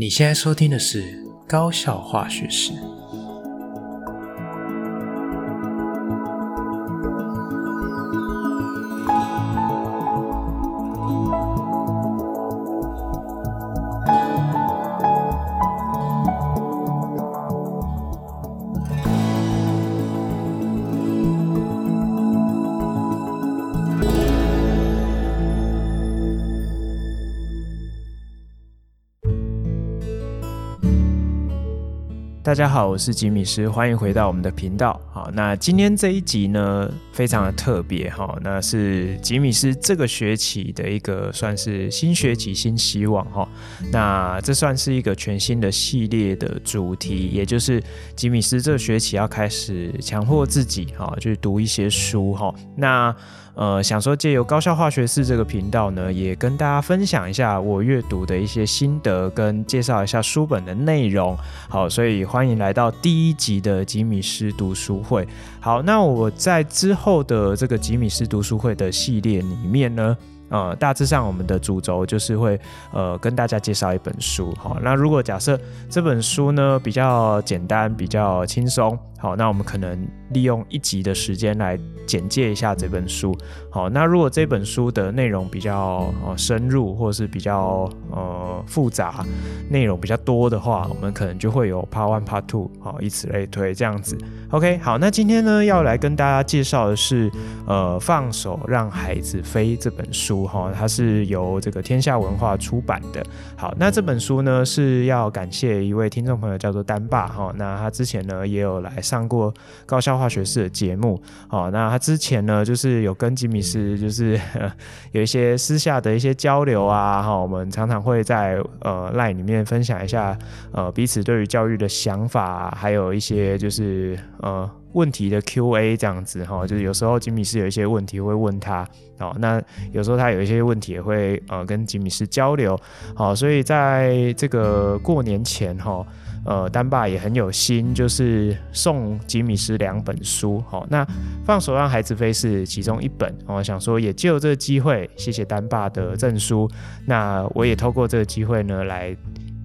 你现在收听的是《高效化学史》。大家好，我是吉米师，欢迎回到我们的频道。好，那今天这一集呢，非常的特别哈，那是吉米斯这个学期的一个算是新学期新希望哈。那这算是一个全新的系列的主题，也就是吉米斯这个学期要开始强迫自己哈，去读一些书哈。那呃，想说借由高效化学式这个频道呢，也跟大家分享一下我阅读的一些心得，跟介绍一下书本的内容。好，所以欢迎来到第一集的吉米斯读书会。好，那我在之后后的这个吉米斯读书会的系列里面呢，呃，大致上我们的主轴就是会呃跟大家介绍一本书。好，那如果假设这本书呢比较简单，比较轻松。好，那我们可能利用一集的时间来简介一下这本书。好，那如果这本书的内容比较呃深入，或是比较呃复杂，内容比较多的话，我们可能就会有 Part One、Part Two，好，以此类推这样子。OK，好，那今天呢要来跟大家介绍的是呃放手让孩子飞这本书哈，它是由这个天下文化出版的。好，那这本书呢是要感谢一位听众朋友叫做丹爸哈，那他之前呢也有来。上过高校化学式的节目，哦，那他之前呢，就是有跟吉米斯，就是 有一些私下的一些交流啊，哈，我们常常会在呃 LINE 里面分享一下呃彼此对于教育的想法，还有一些就是呃问题的 Q&A 这样子，哈，就是有时候吉米斯有一些问题会问他，哦，那有时候他有一些问题也会呃跟吉米斯交流，好，所以在这个过年前，哈。呃，丹爸也很有心，就是送吉米斯两本书，好，那放手让孩子飞是其中一本，我想说也借由这个机会，谢谢丹爸的赠书，那我也透过这个机会呢，来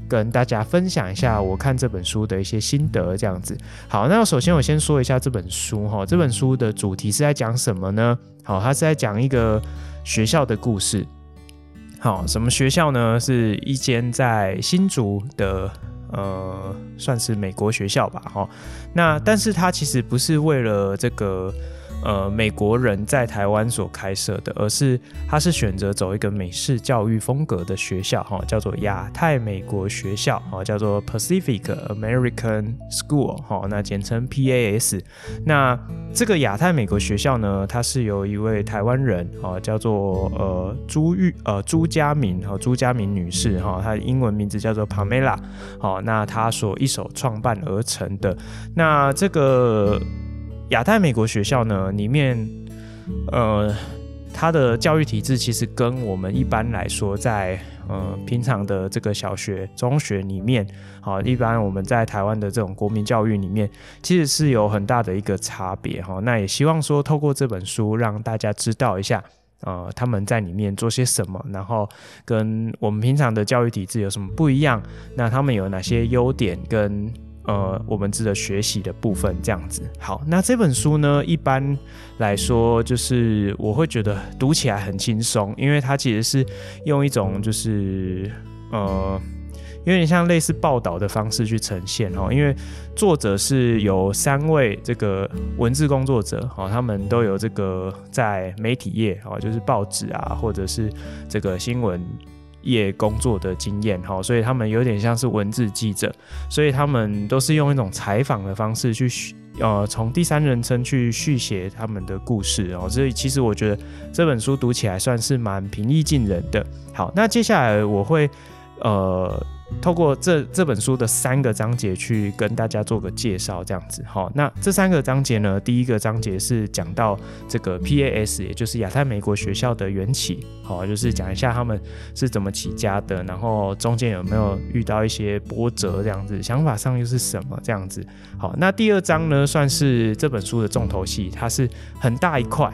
跟大家分享一下我看这本书的一些心得，这样子。好，那首先我先说一下这本书，哈，这本书的主题是在讲什么呢？好，它是在讲一个学校的故事，好，什么学校呢？是一间在新竹的。呃，算是美国学校吧，哈。那但是它其实不是为了这个。呃，美国人在台湾所开设的，而是他是选择走一个美式教育风格的学校，哈，叫做亚太美国学校，哈，叫做 Pacific American School，哈，那简称 PAS。那这个亚太美国学校呢，它是由一位台湾人，哈，叫做呃朱玉呃朱家明，哈朱家明女士，哈，她的英文名字叫做 Pamela，好，那她所一手创办而成的，那这个。亚太美国学校呢，里面，呃，它的教育体制其实跟我们一般来说在，呃平常的这个小学、中学里面，好，一般我们在台湾的这种国民教育里面，其实是有很大的一个差别哈。那也希望说，透过这本书，让大家知道一下，呃，他们在里面做些什么，然后跟我们平常的教育体制有什么不一样，那他们有哪些优点跟。呃，我们值得学习的部分，这样子。好，那这本书呢，一般来说，就是我会觉得读起来很轻松，因为它其实是用一种就是呃，有点像类似报道的方式去呈现哦。因为作者是有三位这个文字工作者哦，他们都有这个在媒体业哦，就是报纸啊，或者是这个新闻。业工作的经验，哈，所以他们有点像是文字记者，所以他们都是用一种采访的方式去，呃，从第三人称去续写他们的故事，哦，所以其实我觉得这本书读起来算是蛮平易近人的。好，那接下来我会，呃。透过这这本书的三个章节去跟大家做个介绍，这样子好。那这三个章节呢，第一个章节是讲到这个 PAS，也就是亚太美国学校的缘起，好，就是讲一下他们是怎么起家的，然后中间有没有遇到一些波折，这样子，想法上又是什么这样子。好，那第二章呢，算是这本书的重头戏，它是很大一块。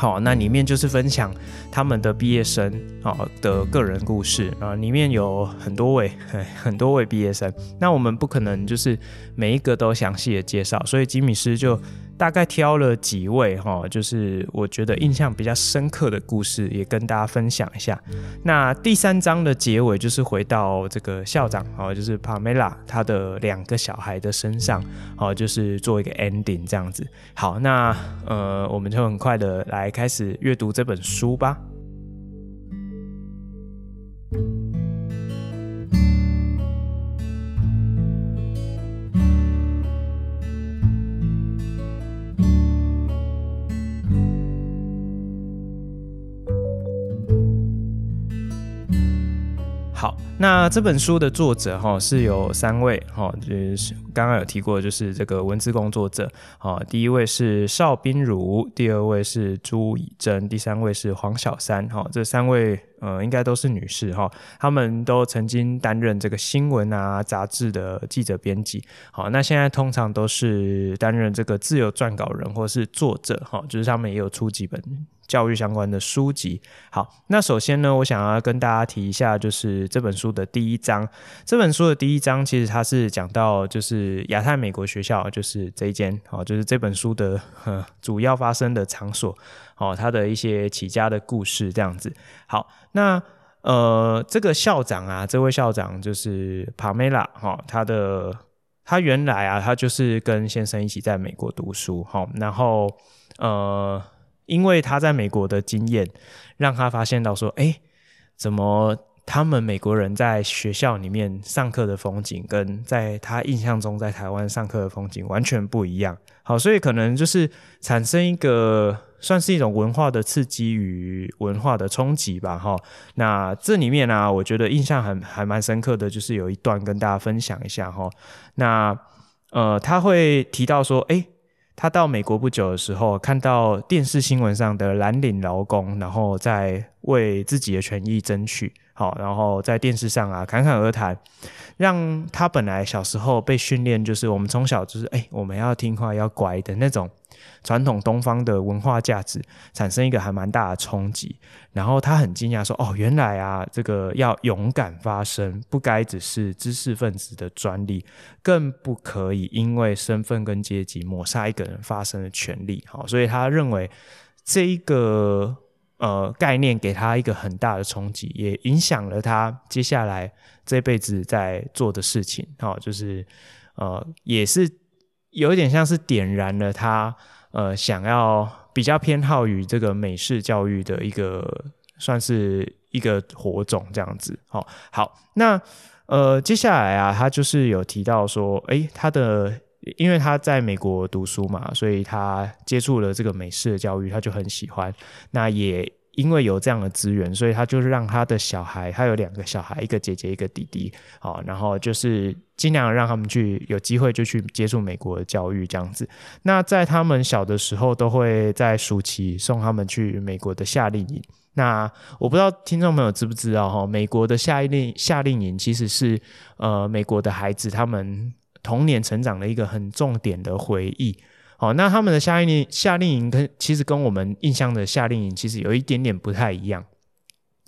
好，那里面就是分享他们的毕业生啊的个人故事啊，里面有很多位很多位毕业生，那我们不可能就是每一个都详细的介绍，所以吉米斯就。大概挑了几位哈，就是我觉得印象比较深刻的故事，也跟大家分享一下。那第三章的结尾就是回到这个校长哦，就是 Pamela 他的两个小孩的身上，哦，就是做一个 ending 这样子。好，那呃，我们就很快的来开始阅读这本书吧。好，那这本书的作者哈是有三位哈，就是刚刚有提过，就是这个文字工作者啊，第一位是邵彬如，第二位是朱以真，第三位是黄小山哈，这三位呃应该都是女士哈，他们都曾经担任这个新闻啊杂志的记者编辑，好，那现在通常都是担任这个自由撰稿人或是作者哈，就是他们也有出几本。教育相关的书籍。好，那首先呢，我想要跟大家提一下，就是这本书的第一章。这本书的第一章其实它是讲到，就是亚太美国学校，就是这一间，哦，就是这本书的主要发生的场所，哦，他的一些起家的故事这样子。好，那呃，这个校长啊，这位校长就是 Pamela，哈，他的他原来啊，他就是跟先生一起在美国读书，好，然后呃。因为他在美国的经验，让他发现到说，哎，怎么他们美国人在学校里面上课的风景，跟在他印象中在台湾上课的风景完全不一样。好，所以可能就是产生一个算是一种文化的刺激与文化的冲击吧。哈，那这里面呢、我觉得印象很还蛮深刻的，就是有一段跟大家分享一下哈。那呃，他会提到说，哎。他到美国不久的时候，看到电视新闻上的蓝领劳工，然后在为自己的权益争取，好，然后在电视上啊侃侃而谈，让他本来小时候被训练，就是我们从小就是哎，我们要听话要乖的那种。传统东方的文化价值产生一个还蛮大的冲击，然后他很惊讶说：“哦，原来啊，这个要勇敢发声，不该只是知识分子的专利，更不可以因为身份跟阶级抹杀一个人发声的权利。”好，所以他认为这一个呃概念给他一个很大的冲击，也影响了他接下来这辈子在做的事情。好，就是呃，也是。有一点像是点燃了他，呃，想要比较偏好于这个美式教育的一个，算是一个火种这样子。好，好，那呃，接下来啊，他就是有提到说，诶，他的，因为他在美国读书嘛，所以他接触了这个美式的教育，他就很喜欢。那也。因为有这样的资源，所以他就是让他的小孩，他有两个小孩，一个姐姐，一个弟弟，好，然后就是尽量让他们去有机会就去接触美国的教育这样子。那在他们小的时候，都会在暑期送他们去美国的夏令营。那我不知道听众朋友知不知道哈，美国的夏令夏令营其实是呃美国的孩子他们童年成长的一个很重点的回忆。好，那他们的夏令夏令营跟其实跟我们印象的夏令营其实有一点点不太一样。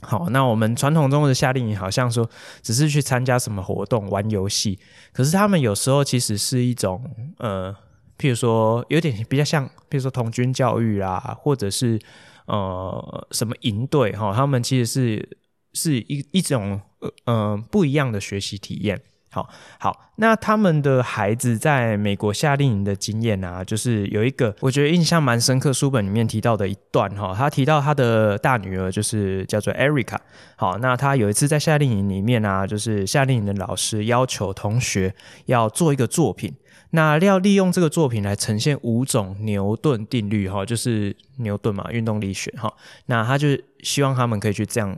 好，那我们传统中的夏令营好像说只是去参加什么活动、玩游戏，可是他们有时候其实是一种呃，譬如说有点比较像，譬如说童军教育啦，或者是呃什么营队哈，他们其实是是一一种呃不一样的学习体验。好好，那他们的孩子在美国夏令营的经验啊，就是有一个我觉得印象蛮深刻，书本里面提到的一段哈，他提到他的大女儿就是叫做 Erica。好，那他有一次在夏令营里面啊，就是夏令营的老师要求同学要做一个作品，那要利用这个作品来呈现五种牛顿定律哈，就是牛顿嘛，运动力学哈，那他就希望他们可以去这样。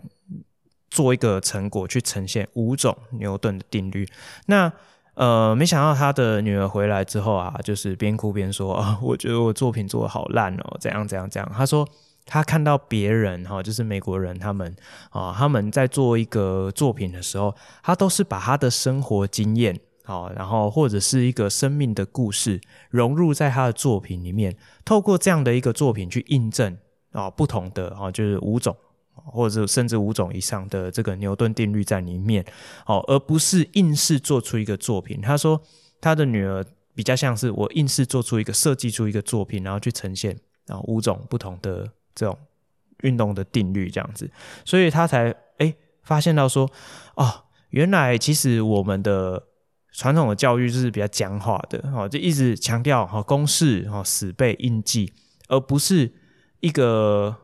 做一个成果去呈现五种牛顿的定律。那呃，没想到他的女儿回来之后啊，就是边哭边说啊，我觉得我作品做的好烂哦，怎样怎样怎样。他说他看到别人哈，就是美国人他们啊，他们在做一个作品的时候，他都是把他的生活经验啊，然后或者是一个生命的故事融入在他的作品里面，透过这样的一个作品去印证。啊不同的啊，就是五种或者甚至五种以上的这个牛顿定律在里面，哦，而不是硬是做出一个作品。他说他的女儿比较像是我硬是做出一个设计出一个作品，然后去呈现啊五种不同的这种运动的定律这样子，所以他才哎发现到说哦，原来其实我们的。传统的教育就是比较僵化的，哦，就一直强调哈公式，哈死背硬记，而不是一个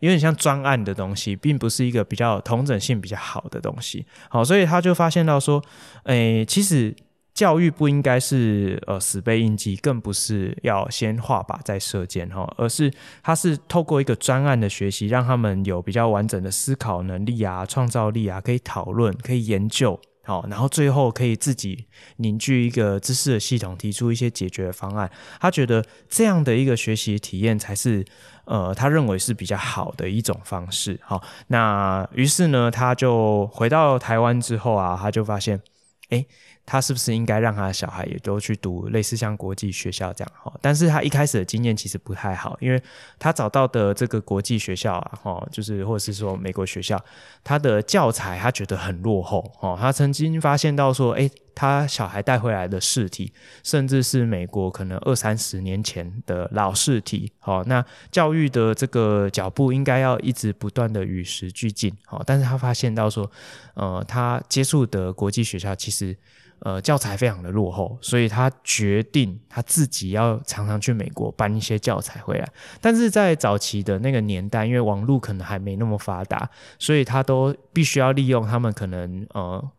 有点像专案的东西，并不是一个比较统整性比较好的东西，好，所以他就发现到说，诶，其实教育不应该是呃死背硬记，更不是要先画靶再射箭，哈，而是他是透过一个专案的学习，让他们有比较完整的思考能力啊、创造力啊，可以讨论、可以研究。好，然后最后可以自己凝聚一个知识的系统，提出一些解决的方案。他觉得这样的一个学习体验才是，呃，他认为是比较好的一种方式。好，那于是呢，他就回到台湾之后啊，他就发现，哎。他是不是应该让他的小孩也都去读类似像国际学校这样哈？但是他一开始的经验其实不太好，因为他找到的这个国际学校啊，哈，就是或者是说美国学校，他的教材他觉得很落后哈。他曾经发现到说，诶，他小孩带回来的试题，甚至是美国可能二三十年前的老试题，好，那教育的这个脚步应该要一直不断的与时俱进，好，但是他发现到说，呃，他接触的国际学校其实。呃，教材非常的落后，所以他决定他自己要常常去美国搬一些教材回来。但是在早期的那个年代，因为网络可能还没那么发达，所以他都必须要利用他们可能呃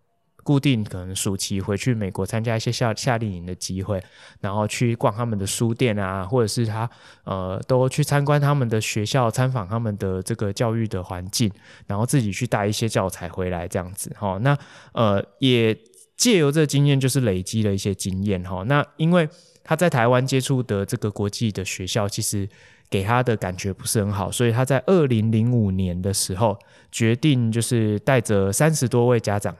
固定可能暑期回去美国参加一些夏夏令营的机会，然后去逛他们的书店啊，或者是他呃都去参观他们的学校，参访他们的这个教育的环境，然后自己去带一些教材回来这样子。哈、那呃也。借由这经验，就是累积了一些经验哈。那因为他在台湾接触的这个国际的学校，其实给他的感觉不是很好，所以他在二零零五年的时候决定，就是带着三十多位家长，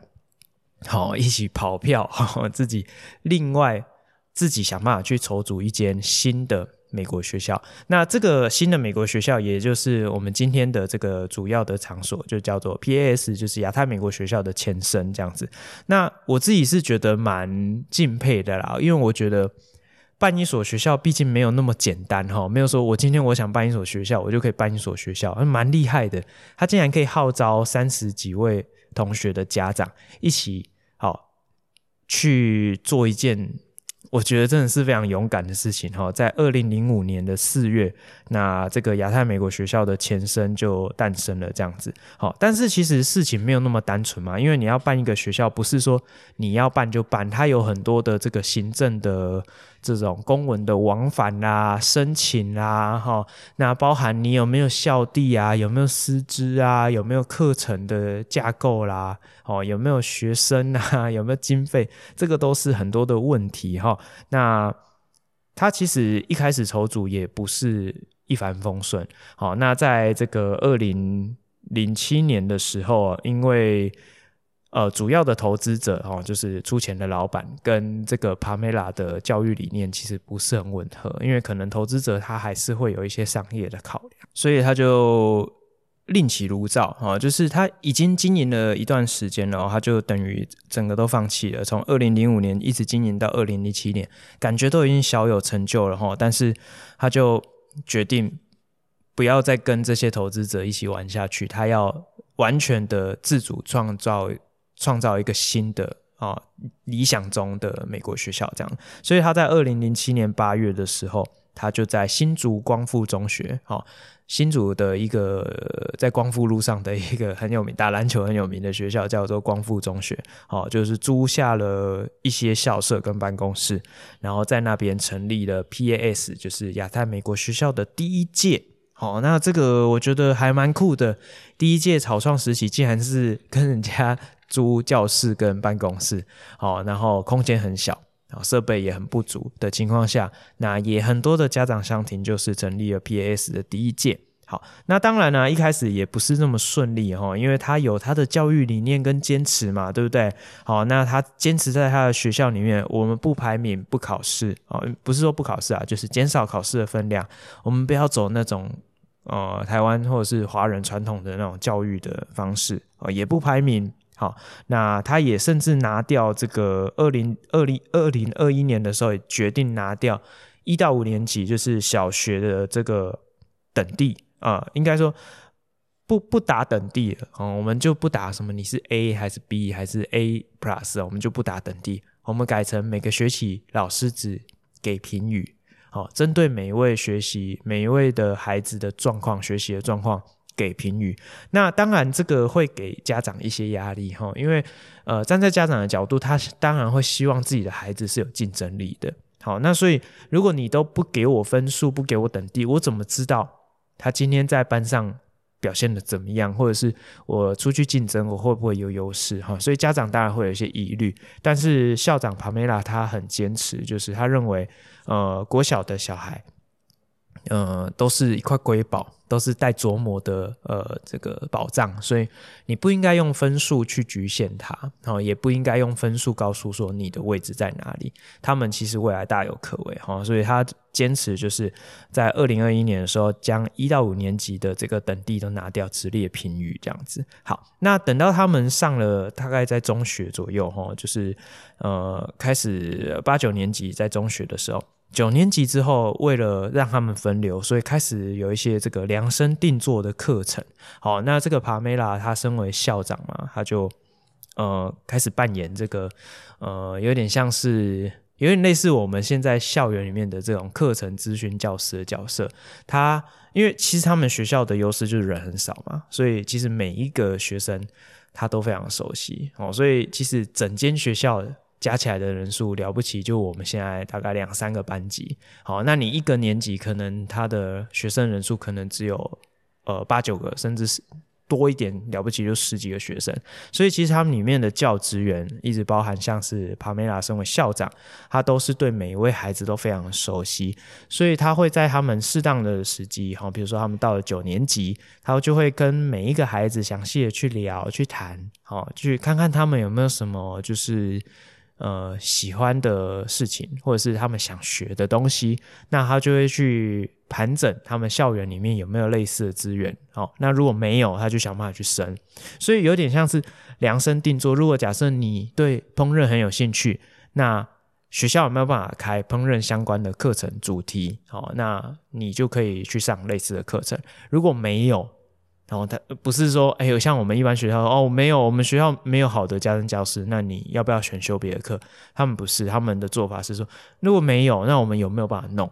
好一起跑票，自己另外自己想办法去筹组一间新的。美国学校，那这个新的美国学校，也就是我们今天的这个主要的场所，就叫做 PAS，就是亚太美国学校的前身这样子。那我自己是觉得蛮敬佩的啦，因为我觉得办一所学校毕竟没有那么简单哈，没有说我今天我想办一所学校，我就可以办一所学校，蛮厉害的。他竟然可以号召三十几位同学的家长一起好去做一件。我觉得真的是非常勇敢的事情哈，在二零零五年的四月，那这个亚太美国学校的前身就诞生了这样子。好，但是其实事情没有那么单纯嘛，因为你要办一个学校，不是说你要办就办，它有很多的这个行政的。这种公文的往返啊，申请啊，哈，那包含你有没有校地啊，有没有师资啊，有没有课程的架构啦，哦，有没有学生啊，有没有经费，这个都是很多的问题哈。那他其实一开始筹组也不是一帆风顺，好，那在这个二零零七年的时候，因为呃，主要的投资者哦，就是出钱的老板，跟这个帕梅拉的教育理念其实不是很吻合，因为可能投资者他还是会有一些商业的考量，所以他就另起炉灶啊，就是他已经经营了一段时间了，他就等于整个都放弃了，从二零零五年一直经营到二零零七年，感觉都已经小有成就了哈，但是他就决定不要再跟这些投资者一起玩下去，他要完全的自主创造。创造一个新的啊、理想中的美国学校，这样，所以他在二零零七年八月的时候，他就在新竹光复中学，哦，新竹的一个在光复路上的一个很有名打篮球很有名的学校，叫做光复中学，哦，就是租下了一些校舍跟办公室，然后在那边成立了 PAS，就是亚太美国学校的第一届。好，那这个我觉得还蛮酷的，第一届草创时期竟然是跟人家。租教室跟办公室，好，然后空间很小，啊，设备也很不足的情况下，那也很多的家长相庭，就是成立了 PAS 的第一届。好，那当然呢，一开始也不是那么顺利哈，因为他有他的教育理念跟坚持嘛，对不对？好，那他坚持在他的学校里面，我们不排名、不考试，啊，不是说不考试啊，就是减少考试的分量，我们不要走那种。呃台湾或者是华人传统的那种教育的方式，呃，也不排名。好，那他也甚至拿掉这个二零二零二零二一年的时候，也决定拿掉一到五年级，就是小学的这个等第啊、应该说不不打等第了，哦，我们就不打什么你是 A 还是 B 还是 A plus，我们就不打等第，我们改成每个学期老师只给评语，好，针对每一位学习每一位的孩子的状况，学习的状况。给评语，那当然这个会给家长一些压力哈，因为呃站在家长的角度，他当然会希望自己的孩子是有竞争力的。好，那所以如果你都不给我分数，不给我等地，我怎么知道他今天在班上表现得怎么样，或者是我出去竞争，我会不会有优势哈？所以家长当然会有一些疑虑，但是校长帕梅拉他很坚持，就是他认为呃国小的小孩。呃，都是一块瑰宝，都是带琢磨的呃这个宝藏，所以你不应该用分数去局限它，然后也不应该用分数告诉说你的位置在哪里。他们其实未来大有可为哈，所以他坚持就是在二零二一年的时候，将一到五年级的这个等第都拿掉，只列评语这样子。好，那等到他们上了大概在中学左右哈，就是呃开始八九年级在中学的时候。九年级之后，为了让他们分流，所以开始有一些这个量身定做的课程。好，那这个帕梅拉他身为校长嘛，他就呃开始扮演这个呃有点像是有点类似我们现在校园里面的这种课程咨询教师的角色。他因为其实他们学校的优势就是人很少嘛，所以其实每一个学生他都非常熟悉哦，所以其实整间学校。加起来的人数了不起，就我们现在大概两三个班级。好，那你一个年级可能他的学生人数可能只有呃八九个，甚至是多一点了不起就十几个学生。所以其实他们里面的教职员，一直包含像是帕梅拉身为校长，他都是对每一位孩子都非常熟悉。所以他会在他们适当的时机，好，比如说他们到了九年级，他就会跟每一个孩子详细的去聊、去谈，好，去看看他们有没有什么就是。呃，喜欢的事情，或者是他们想学的东西，那他就会去盘整他们校园里面有没有类似的资源。好，那如果没有，他就想办法去升。所以有点像是量身定做。如果假设你对烹饪很有兴趣，那学校有没有办法开烹饪相关的课程主题？好，那你就可以去上类似的课程。如果没有，然后他不是说，哎，有像我们一般学校哦，没有，我们学校没有好的家政教师，那你要不要选修别的课？他们不是，他们的做法是说，如果没有，那我们有没有办法弄？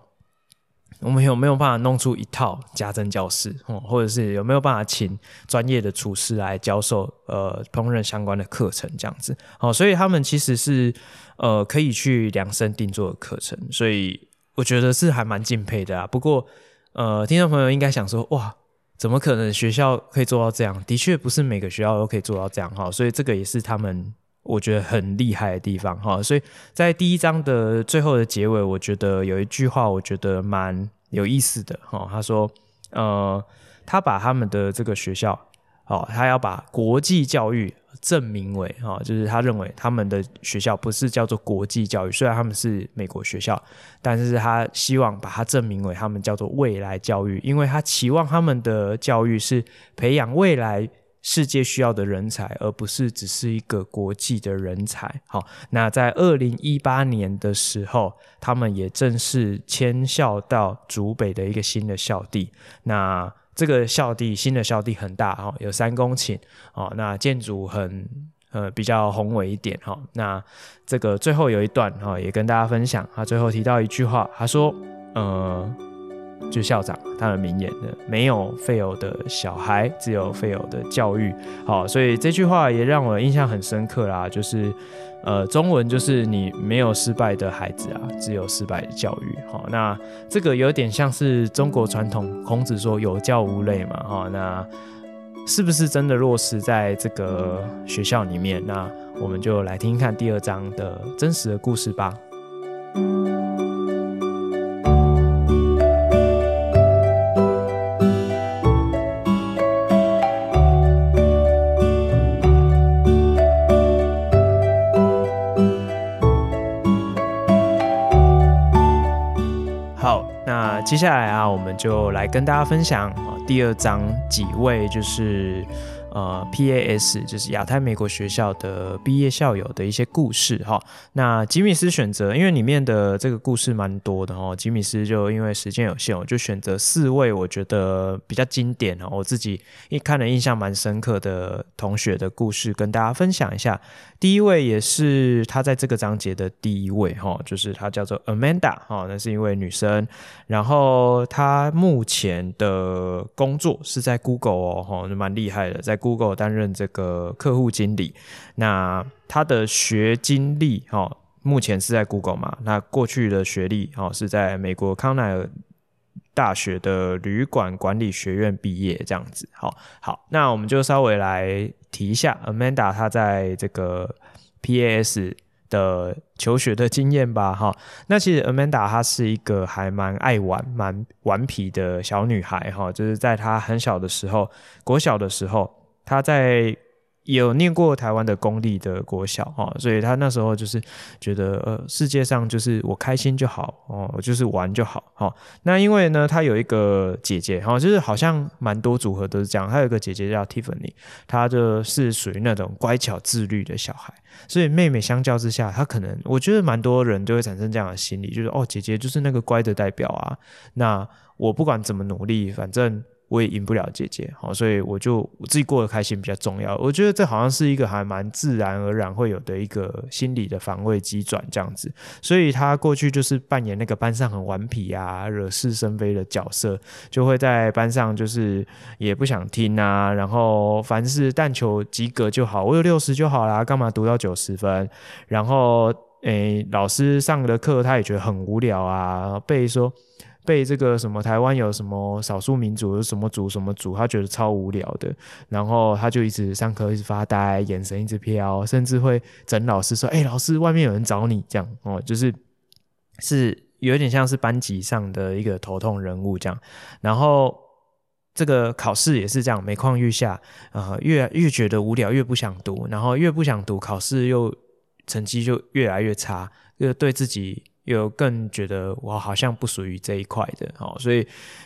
我们有没有办法弄出一套家政教室？哦，或者是有没有办法请专业的厨师来教授呃烹饪相关的课程？这样子，哦，所以他们其实是呃可以去量身定做的课程，所以我觉得是还蛮敬佩的啊。不过呃，听众朋友应该想说，哇。怎么可能学校可以做到这样？的确不是每个学校都可以做到这样哈，所以这个也是他们我觉得很厉害的地方哈。所以在第一章的最后的结尾，我觉得有一句话我觉得蛮有意思的哈。他说，呃，他把他们的这个学校，哦，他要把国际教育。证明为哈，就是他认为他们的学校不是叫做国际教育，虽然他们是美国学校，但是他希望把它证明为他们叫做未来教育，因为他期望他们的教育是培养未来世界需要的人才，而不是只是一个国际的人才。好，那在二零一八年的时候，他们也正式迁校到竹北的一个新的校地。那这个校地，新的校地很大哈，有三公顷哦。那建筑很呃比较宏伟一点哈。那这个最后有一段哈，也跟大家分享。他最后提到一句话，他说：“呃，就校长他的名言的，没有废有的小孩，只有废有的教育。”好，所以这句话也让我印象很深刻啦，就是。呃，中文就是你没有失败的孩子啊，只有失败的教育。好，那这个有点像是中国传统，孔子说有教无类嘛。哈，那是不是真的落实在这个学校里面？那我们就来听听看第二章的真实的故事吧。接下来啊，我们就来跟大家分享第二章几位就是。呃，PAS 就是亚太美国学校的毕业校友的一些故事哈。那吉米斯选择，因为里面的这个故事蛮多的哦。吉米斯就因为时间有限，我就选择四位我觉得比较经典哦，我自己一看了印象蛮深刻的同学的故事，跟大家分享一下。第一位也是他在这个章节的第一位哈，就是他叫做 Amanda 哈，那是一位女生，然后她目前的工作是在 Google 哦，哈，蛮厉害的，在。Google 担任这个客户经理，那他的学经历哈，目前是在 Google 嘛？那过去的学历哦是在美国康奈尔大学的旅馆管理学院毕业，这样子。好，好，那我们就稍微来提一下 Amanda 她在这个 PAS 的求学的经验吧。哈，那其实 Amanda 她是一个还蛮爱玩、蛮顽皮的小女孩哈，就是在她很小的时候，国小的时候。他在有念过台湾的公立的国小哈，所以他那时候就是觉得呃，世界上就是我开心就好哦，就是玩就好哈。那因为呢，他有一个姐姐哈，就是好像蛮多组合都是这样。他有一个姐姐叫 Tiffany，她就是属于那种乖巧自律的小孩，所以妹妹相较之下，她可能我觉得蛮多人都会产生这样的心理，就是哦，姐姐就是那个乖的代表啊。那我不管怎么努力，反正。我也赢不了姐姐，好，所以我就我自己过得开心比较重要。我觉得这好像是一个还蛮自然而然会有的一个心理的防卫机转这样子。所以他过去就是扮演那个班上很顽皮啊、惹是生非的角色，就会在班上就是也不想听啊，然后凡是但求及格就好，我有六十就好啦，干嘛读到九十分？然后诶，老师上的课他也觉得很无聊啊，被说。背这个什么台湾有什么少数民族什么族什么族，他觉得超无聊的，然后他就一直上课一直发呆，眼神一直飘，甚至会整老师说：“哎、老师，外面有人找你。”这样哦，就是是有点像是班级上的一个头痛人物这样。然后这个考试也是这样，每况愈下、呃，越越觉得无聊，越不想读，然后越不想读，考试又成绩就越来越差，又对自己。有更觉得我好像不属于这一块的哦，所以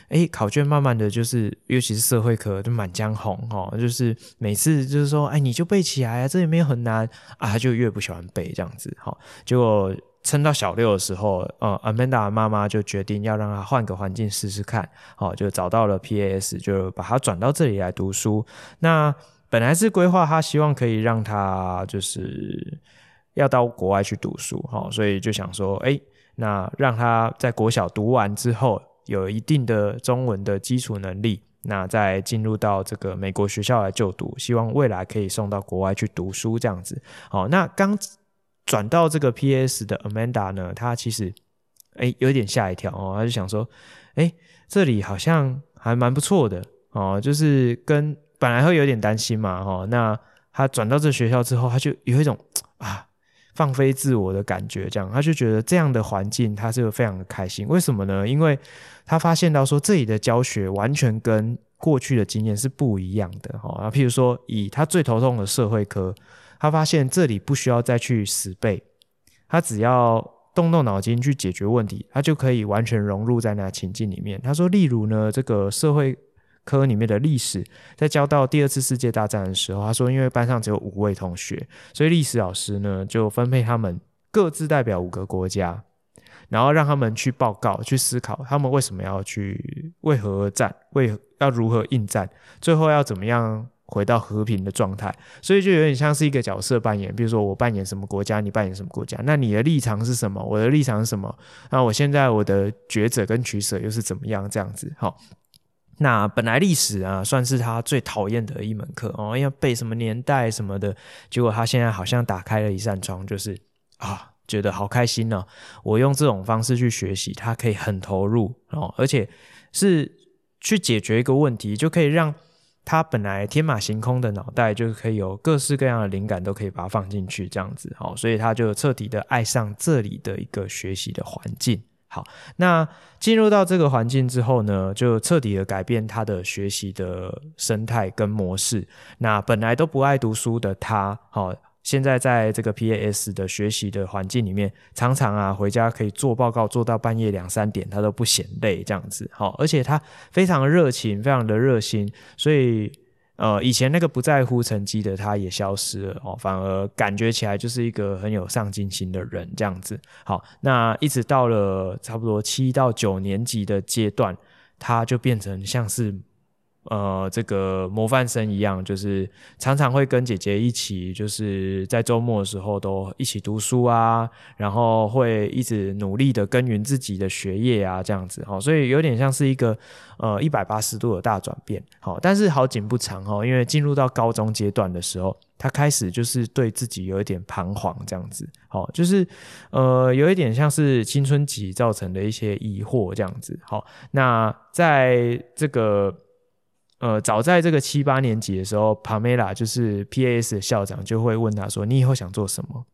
诶，考卷慢慢的就是，尤其是社会科就满江红哦，就是每次就是说，哎，你就背起来啊，这也没有很难啊，他就越不喜欢背这样子哈。结果撑到小六的时候，呃，Amanda 妈妈就决定要让他换个环境试试看，好，就找到了 PAS，就把他转到这里来读书。那本来是规划他希望可以让他就是要到国外去读书哈，所以就想说，哎。那让他在国小读完之后，有一定的中文的基础能力，那再进入到这个美国学校来就读，希望未来可以送到国外去读书这样子。好，那刚转到这个 P.S 的 Amanda 呢，他其实哎有点吓一跳哦，他就想说，哎这里好像还蛮不错的哦，就是跟本来会有点担心嘛，哈，那他转到这学校之后，他就有一种啊。放飞自我的感觉，这样他就觉得这样的环境他是非常的开心。为什么呢？因为他发现到说这里的教学完全跟过去的经验是不一样的哈。啊，譬如说以他最头痛的社会科，他发现这里不需要再去死背，他只要动动脑筋去解决问题，他就可以完全融入在那情境里面。他说，例如呢，这个社会。科里面的历史，在教到第二次世界大战的时候，他说，因为班上只有五位同学，所以历史老师呢就分配他们各自代表五个国家，然后让他们去报告、去思考他们为什么要去、为何而战、为要如何应战，最后要怎么样回到和平的状态。所以就有点像是一个角色扮演，比如说我扮演什么国家，你扮演什么国家，那你的立场是什么？我的立场是什么？那我现在我的抉择跟取舍又是怎么样？这样子，好。那本来历史啊，算是他最讨厌的一门课哦，要背什么年代什么的。结果他现在好像打开了一扇窗，就是啊，觉得好开心呢、我用这种方式去学习，他可以很投入哦，而且是去解决一个问题，就可以让他本来天马行空的脑袋，就可以有各式各样的灵感，都可以把它放进去，这样子哦。所以他就彻底的爱上这里的一个学习的环境。好，那进入到这个环境之后呢，就彻底的改变他的学习的生态跟模式。那本来都不爱读书的他，好，现在在这个 PAS 的学习的环境里面，常常啊回家可以做报告做到半夜两三点，他都不嫌累这样子。好，而且他非常热情，非常的热心，所以呃以前那个不在乎成绩的他也消失了哦，反而感觉起来就是一个很有上进心的人这样子。好，那一直到了差不多七到九年级的阶段，他就变成像是。呃，这个模范生一样，就是常常会跟姐姐一起，就是在周末的时候都一起读书啊，然后会一直努力的耕耘自己的学业啊，这样子哈，所以有点像是一个呃一百八十度的大转变。好，但是好景不长哈，因为进入到高中阶段的时候，他开始就是对自己有一点彷徨，这样子，好，就是呃有一点像是青春期造成的一些疑惑这样子。好，那在这个。呃，早在这个七八年级的时候，Pamela 就是 PAS 的校长就会问他说：“你以后想做什么？”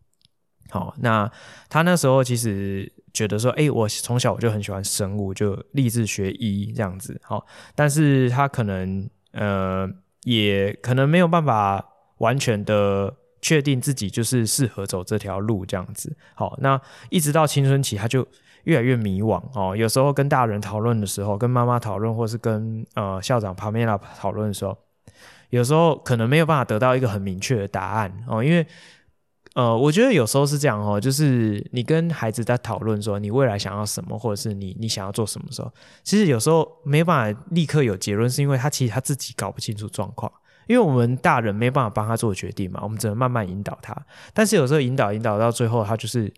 好，那他那时候其实觉得说：“哎，我从小我就很喜欢生物，就立志学医这样子。”好，但是他可能呃，也可能没有办法完全的确定自己就是适合走这条路这样子。好，那一直到青春期，他就。越来越迷惘哦，有时候跟大人讨论的时候，跟妈妈讨论，或是跟呃校长帕梅拉讨论的时候，有时候可能没有办法得到一个很明确的答案哦，因为呃，我觉得有时候是这样哦，就是你跟孩子在讨论说你未来想要什么，或者是你你想要做什么时候，其实有时候没办法立刻有结论，是因为他其实他自己搞不清楚状况，因为我们大人没办法帮他做决定嘛，我们只能慢慢引导他，但是有时候引导引导到最后，他就是。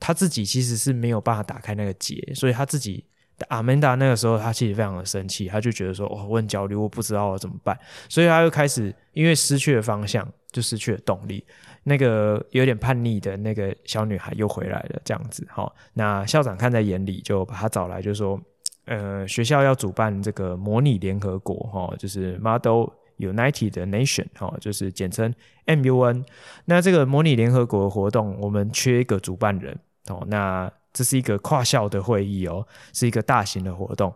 他自己其实是没有办法打开那个结，所以他自己阿曼达那个时候，他其实非常的生气，他就觉得说，哦，我很焦虑，我不知道我怎么办，所以他又开始因为失去了方向，就失去了动力。那个有点叛逆的那个小女孩又回来了，这样子，好，那校长看在眼里，就把他找来，就说，呃，学校要主办这个模拟联合国，哈，就是 Model United Nation，哈，就是简称 MUN。那这个模拟联合国的活动，我们缺一个主办人。哦，那这是一个跨校的会议哦，是一个大型的活动。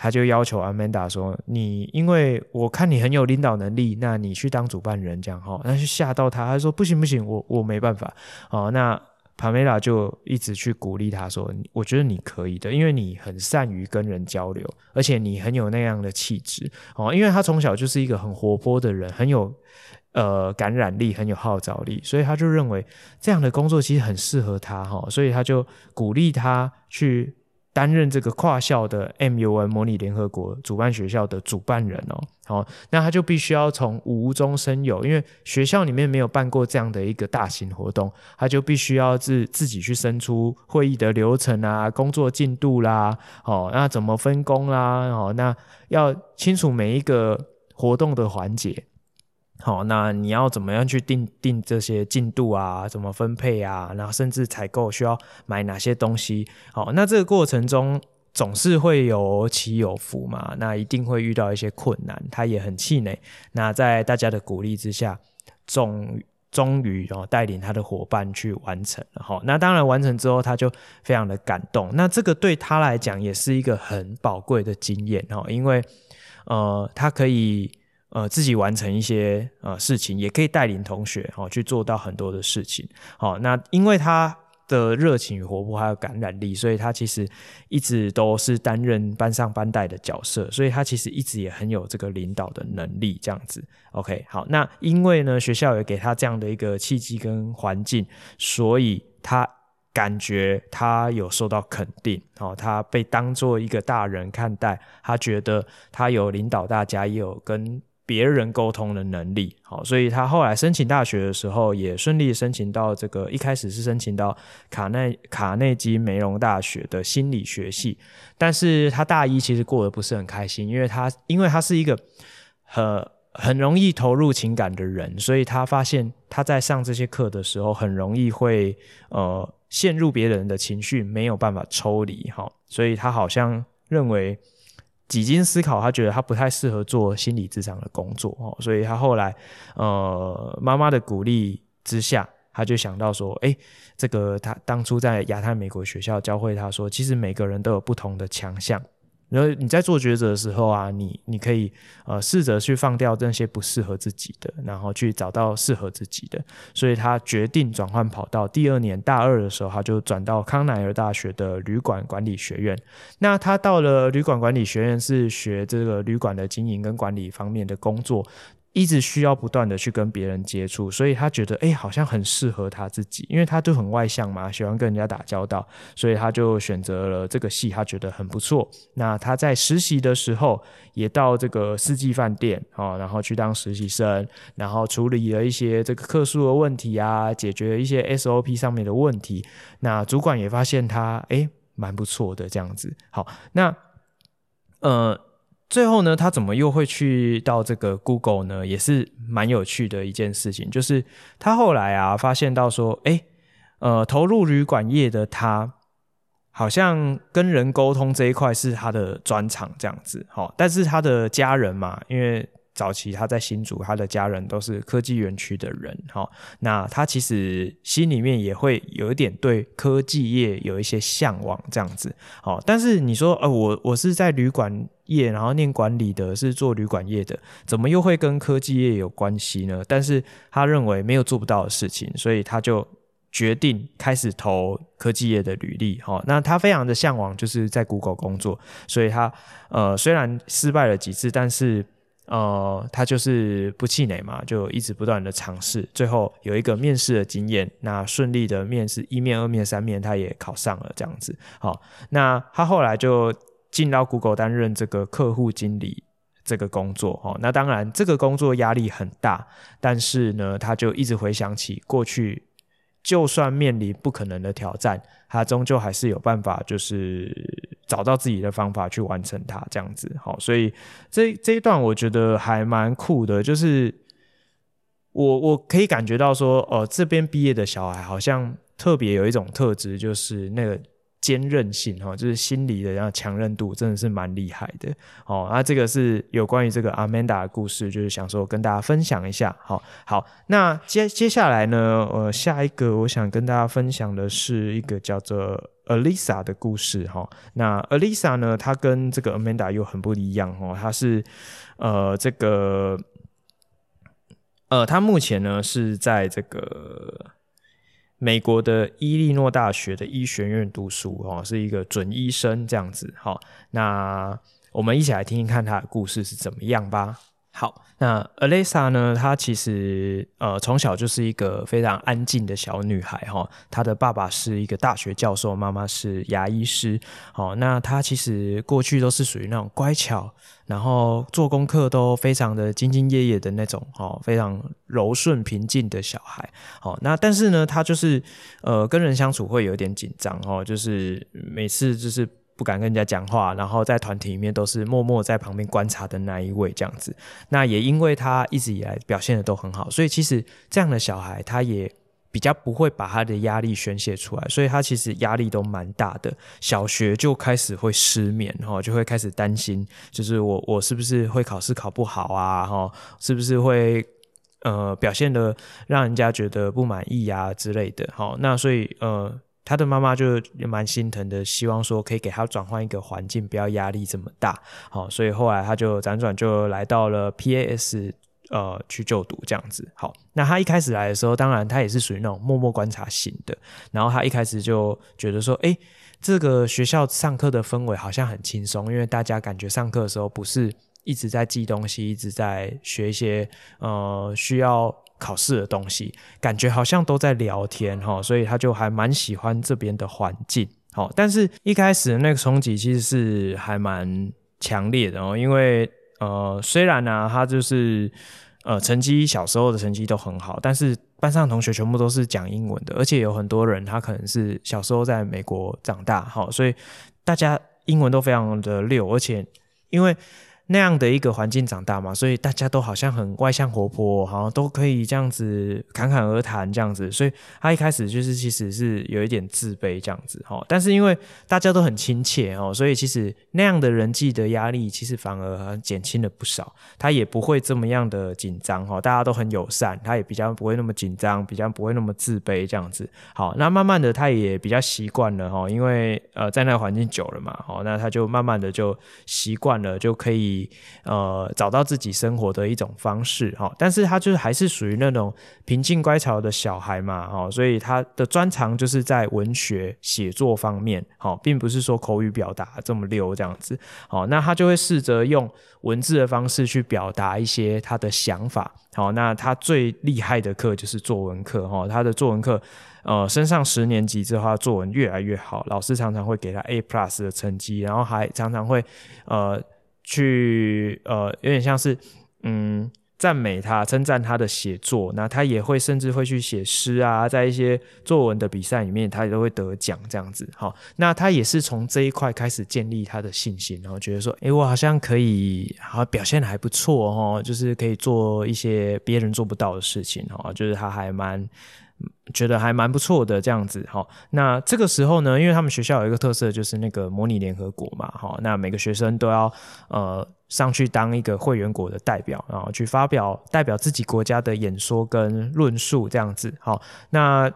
他就要求 Amanda 说：“你因为我看你很有领导能力，那你去当主办人这样哈。”那就吓到他，他说：“不行不行，我我没办法。”哦，那 Pamela 就一直去鼓励他说：“我觉得你可以的，因为你很善于跟人交流，而且你很有那样的气质哦。因为他从小就是一个很活泼的人，很有。”呃，感染力很有号召力，所以他就认为这样的工作其实很适合他哈，所以他就鼓励他去担任这个跨校的 MUN 模拟联合国主办学校的主办人哦。好，那他就必须要从无中生有，因为学校里面没有办过这样的一个大型活动，他就必须要自自己去生出会议的流程啊、工作进度啦，哦，那怎么分工啦，哦，那要清楚每一个活动的环节。好，那你要怎么样去定定这些进度啊？怎么分配啊？然后甚至采购需要买哪些东西？好，那这个过程中总是会有起有伏嘛，那一定会遇到一些困难，他也很气馁。那在大家的鼓励之下，终终于哦带领他的伙伴去完成了。好，那当然完成之后，他就非常的感动。那这个对他来讲也是一个很宝贵的经验哦，因为呃，他可以。呃，自己完成一些呃事情，也可以带领同学哦去做到很多的事情。好、哦，那因为他的热情与活泼还有感染力，所以他其实一直都是担任班上班带的角色，所以他其实一直也很有这个领导的能力。这样子，OK，好，那因为呢学校也给他这样的一个契机跟环境，所以他感觉他有受到肯定，哦，他被当做一个大人看待，他觉得他有领导大家，也有跟。别人沟通的能力，好，所以他后来申请大学的时候也顺利申请到这个，一开始是申请到卡内卡内基梅隆大学的心理学系，但是他大一其实过得不是很开心，因为他因为他是一个很很容易投入情感的人，所以他发现他在上这些课的时候很容易会呃陷入别人的情绪，没有办法抽离，哈，所以他好像认为。几经思考，他觉得他不太适合做心理咨商的工作哦，所以他后来，呃，妈妈的鼓励之下，他就想到说，诶，这个他当初在亚太美国学校教会他说，其实每个人都有不同的强项，然后你在做抉择的时候啊，你你可以呃试着去放掉那些不适合自己的，然后去找到适合自己的。所以他决定转换跑道。第二年大二的时候，他就转到康奈尔大学的旅馆管理学院。那他到了旅馆管理学院是学这个旅馆的经营跟管理方面的工作。一直需要不断的去跟别人接触，所以他觉得哎、好像很适合他自己，因为他就很外向嘛，喜欢跟人家打交道，所以他就选择了这个系，他觉得很不错。那他在实习的时候，也到这个四季饭店啊，然后去当实习生，然后处理了一些这个客诉的问题啊，解决了一些 SOP 上面的问题。那主管也发现他哎，蛮、不错的这样子。好，那呃。最后呢，他怎么又会去到这个 Google 呢？也是蛮有趣的一件事情，就是他后来啊发现到说，诶，呃，投入旅馆业的他，好像跟人沟通这一块是他的专长这样子，齁，但是他的家人嘛，因为。早期他在新竹，他的家人都是科技园区的人，哈，那他其实心里面也会有一点对科技业有一些向往，这样子，好，但是你说，呃，我我是在旅馆业，然后念管理的，是做旅馆业的，怎么又会跟科技业有关系呢？但是他认为没有做不到的事情，所以他就决定开始投科技业的履历，哈，那他非常的向往就是在 Google 工作，所以他呃虽然失败了几次，但是。呃，他就是不气馁嘛，就一直不断的尝试，最后有一个面试的经验，那顺利的面试一面、二面、三面，他也考上了这样子。好，那他后来就进到 Google 担任这个客户经理这个工作。哦，那当然这个工作压力很大，但是呢，他就一直回想起过去。就算面临不可能的挑战，他终究还是有办法，就是找到自己的方法去完成它，这样子。好，所以这这一段我觉得还蛮酷的，就是我我可以感觉到说，呃，这边毕业的小孩好像特别有一种特质，就是那个。坚韧性哈，就是心理的然后强韧度，真的是蛮厉害的哦。那这个是有关于这个 Amanda 的故事，就是想说跟大家分享一下。好，好，那接接下来呢，呃，下一个我想跟大家分享的是一个叫做 Alisa 的故事哈。那 Alisa 呢，她跟这个 Amanda 又很不一样哦，她是呃这个呃，她目前呢是在这个。美国的伊利诺大学的医学院读书哦，是一个准医生这样子。好，那我们一起来听听看他的故事是怎么样吧。好，那 Alisa 呢，她其实呃从小就是一个非常安静的小女孩哈。她的爸爸是一个大学教授，妈妈是牙医师。好，那她其实过去都是属于那种乖巧。然后做功课都非常的兢兢业业的那种，哦，非常柔顺平静的小孩，好，那但是呢，她就是呃跟人相处会有点紧张，哦，就是每次就是不敢跟人家讲话，然后在团体里面都是默默在旁边观察的那一位这样子。那也因为他一直以来表现的都很好，所以其实这样的小孩他也。比较不会把他的压力宣泄出来，所以他其实压力都蛮大的。小学就开始会失眠，哈，就会开始担心，就是我我是不是会考试考不好啊，哈，是不是会呃表现的让人家觉得不满意啊之类的，哈。那所以呃，他的妈妈就也蛮心疼的，希望说可以给他转换一个环境，不要压力这么大，好，所以后来他就辗转就来到了 PAS。呃，去就读这样子，好。那他一开始来的时候，当然他也是属于那种默默观察型的。然后他一开始就觉得说，诶，这个学校上课的氛围好像很轻松，因为大家感觉上课的时候不是一直在记东西，一直在学一些呃需要考试的东西，感觉好像都在聊天哈。所以他就还蛮喜欢这边的环境。好，但是一开始的那个冲击其实是还蛮强烈的哦，因为。呃，虽然呢、他就是呃，成绩小时候的成绩都很好，但是班上同学全部都是讲英文的，而且有很多人他可能是小时候在美国长大，好，所以大家英文都非常的溜，而且因为那样的一个环境长大嘛，所以大家都好像很外向活泼，好像都可以这样子侃侃而谈这样子，所以他一开始就是其实是有一点自卑这样子哈。但是因为大家都很亲切哦，所以其实那样的人际的压力其实反而减轻了不少，他也不会这么样的紧张哈，大家都很友善，他也比较不会那么紧张，比较不会那么自卑这样子。好，那慢慢的他也比较习惯了哈，因为呃在那个环境久了嘛，好，那他就慢慢的就习惯了，就可以。呃，找到自己生活的一种方式哈，但是他就是还是属于那种平静乖巧的小孩嘛哈，所以他的专长就是在文学写作方面，好，并不是说口语表达这么溜这样子，好，那他就会试着用文字的方式去表达一些他的想法，好，那他最厉害的课就是作文课哈，他的作文课，呃，升上十年级之后，他作文越来越好，老师常常会给他 A plus 的成绩，然后还常常会呃。去呃，有点像是嗯，赞美他、称赞他的写作，那他也会甚至会去写诗啊，在一些作文的比赛里面，他也都会得奖这样子。好，那他也是从这一块开始建立他的信心，然后觉得说，诶，我好像可以，好表现得还不错哦，就是可以做一些别人做不到的事情哦，就是他还蛮。觉得还蛮不错的这样子，好，那这个时候呢，因为他们学校有一个特色，就是那个模拟联合国嘛，好，那每个学生都要呃上去当一个会员国的代表，然后去发表代表自己国家的演说跟论述这样子，好，那。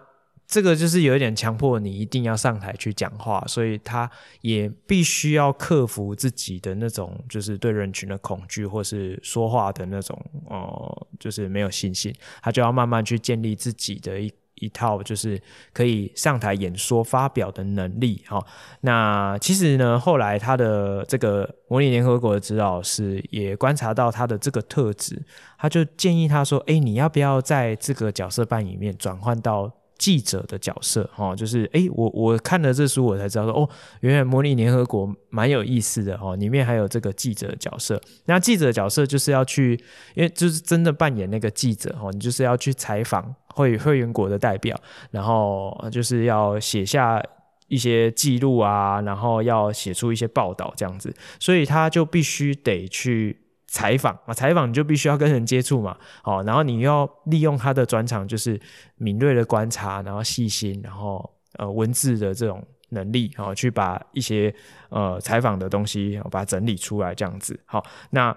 这个就是有一点强迫你一定要上台去讲话，所以他也必须要克服自己的那种就是对人群的恐惧，或是说话的那种呃，就是没有信心。他就要慢慢去建立自己的一一套，就是可以上台演说发表的能力。哈，那其实呢，后来他的这个模拟联合国的指导师也观察到他的这个特质，他就建议他说：“哎，你要不要在这个角色扮演里面转换到？”记者的角色，哈，就是，诶，我我看了这书，我才知道说，哦，原来模拟联合国蛮有意思的，哦，里面还有这个记者的角色。那记者的角色就是要去，因为就是真的扮演那个记者，哦，你就是要去采访会会员国的代表，然后就是要写下一些记录啊，然后要写出一些报道这样子，所以他就必须得去。采访啊，采访你就必须要跟人接触嘛，好，然后你要利用他的专长，就是敏锐的观察，然后细心，然后呃文字的这种能力，然后去把一些呃采访的东西把它整理出来，这样子，好，那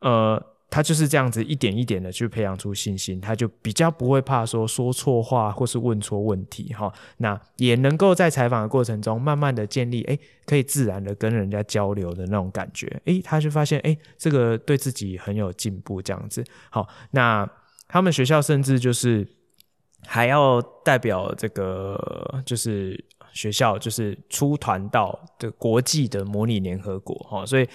呃。他就是这样子一点一点的去培养出信心，他就比较不会怕说说错话或是问错问题哈。那也能够在采访的过程中，慢慢的建立诶，可以自然的跟人家交流的那种感觉。诶，他就发现诶，这个对自己很有进步这样子。好，那他们学校甚至就是还要代表这个就是学校就是出团到的国际的模拟联合国哈，所以。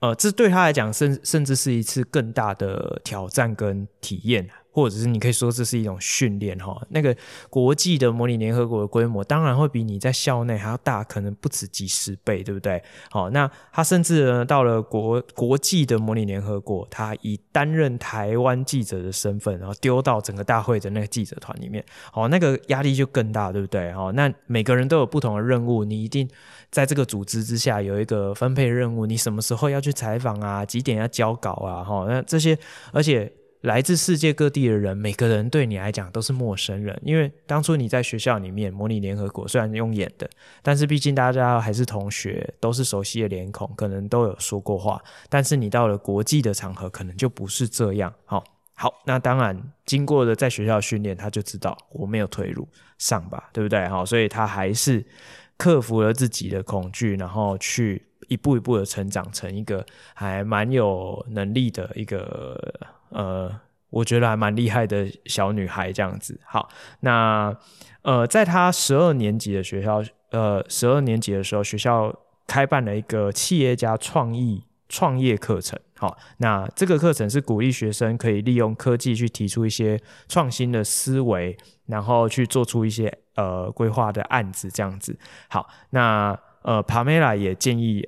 呃，这对他来讲，甚甚至是一次更大的挑战跟体验。或者是你可以说这是一种训练哈，那个国际的模拟联合国的规模当然会比你在校内还要大，可能不止几十倍，对不对？好，那他甚至呢到了国国际的模拟联合国，他以担任台湾记者的身份，然后丢到整个大会的那个记者团里面，好，那个压力就更大，对不对？好，那每个人都有不同的任务，你一定在这个组织之下有一个分配任务，你什么时候要去采访啊？几点要交稿啊？哈，那这些，而且。来自世界各地的人，每个人对你来讲都是陌生人，因为当初你在学校里面模拟联合国，虽然用演的，但是毕竟大家还是同学，都是熟悉的脸孔，可能都有说过话。但是你到了国际的场合，可能就不是这样。好，好，那当然经过了在学校训练，他就知道我没有退路，上吧，对不对？好，所以他还是克服了自己的恐惧，然后去一步一步的成长成一个还蛮有能力的一个。呃，我觉得还蛮厉害的小女孩这样子。好，那呃，在她十二年级的学校，呃，十二年级的时候，学校开办了一个企业家创意创业课程。好，那这个课程是鼓励学生可以利用科技去提出一些创新的思维，然后去做出一些呃规划的案子这样子。好，那呃帕梅拉也建议。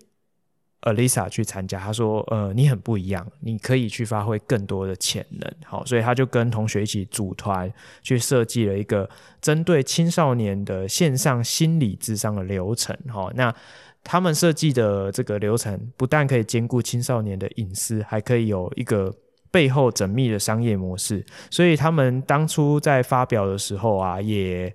Alisa 去参加，他说：“呃，你很不一样，你可以去发挥更多的潜能。”好，所以他就跟同学一起组团去设计了一个针对青少年的线上心理智商的流程。好，那他们设计的这个流程不但可以兼顾青少年的隐私，还可以有一个背后缜密的商业模式。所以他们当初在发表的时候啊，也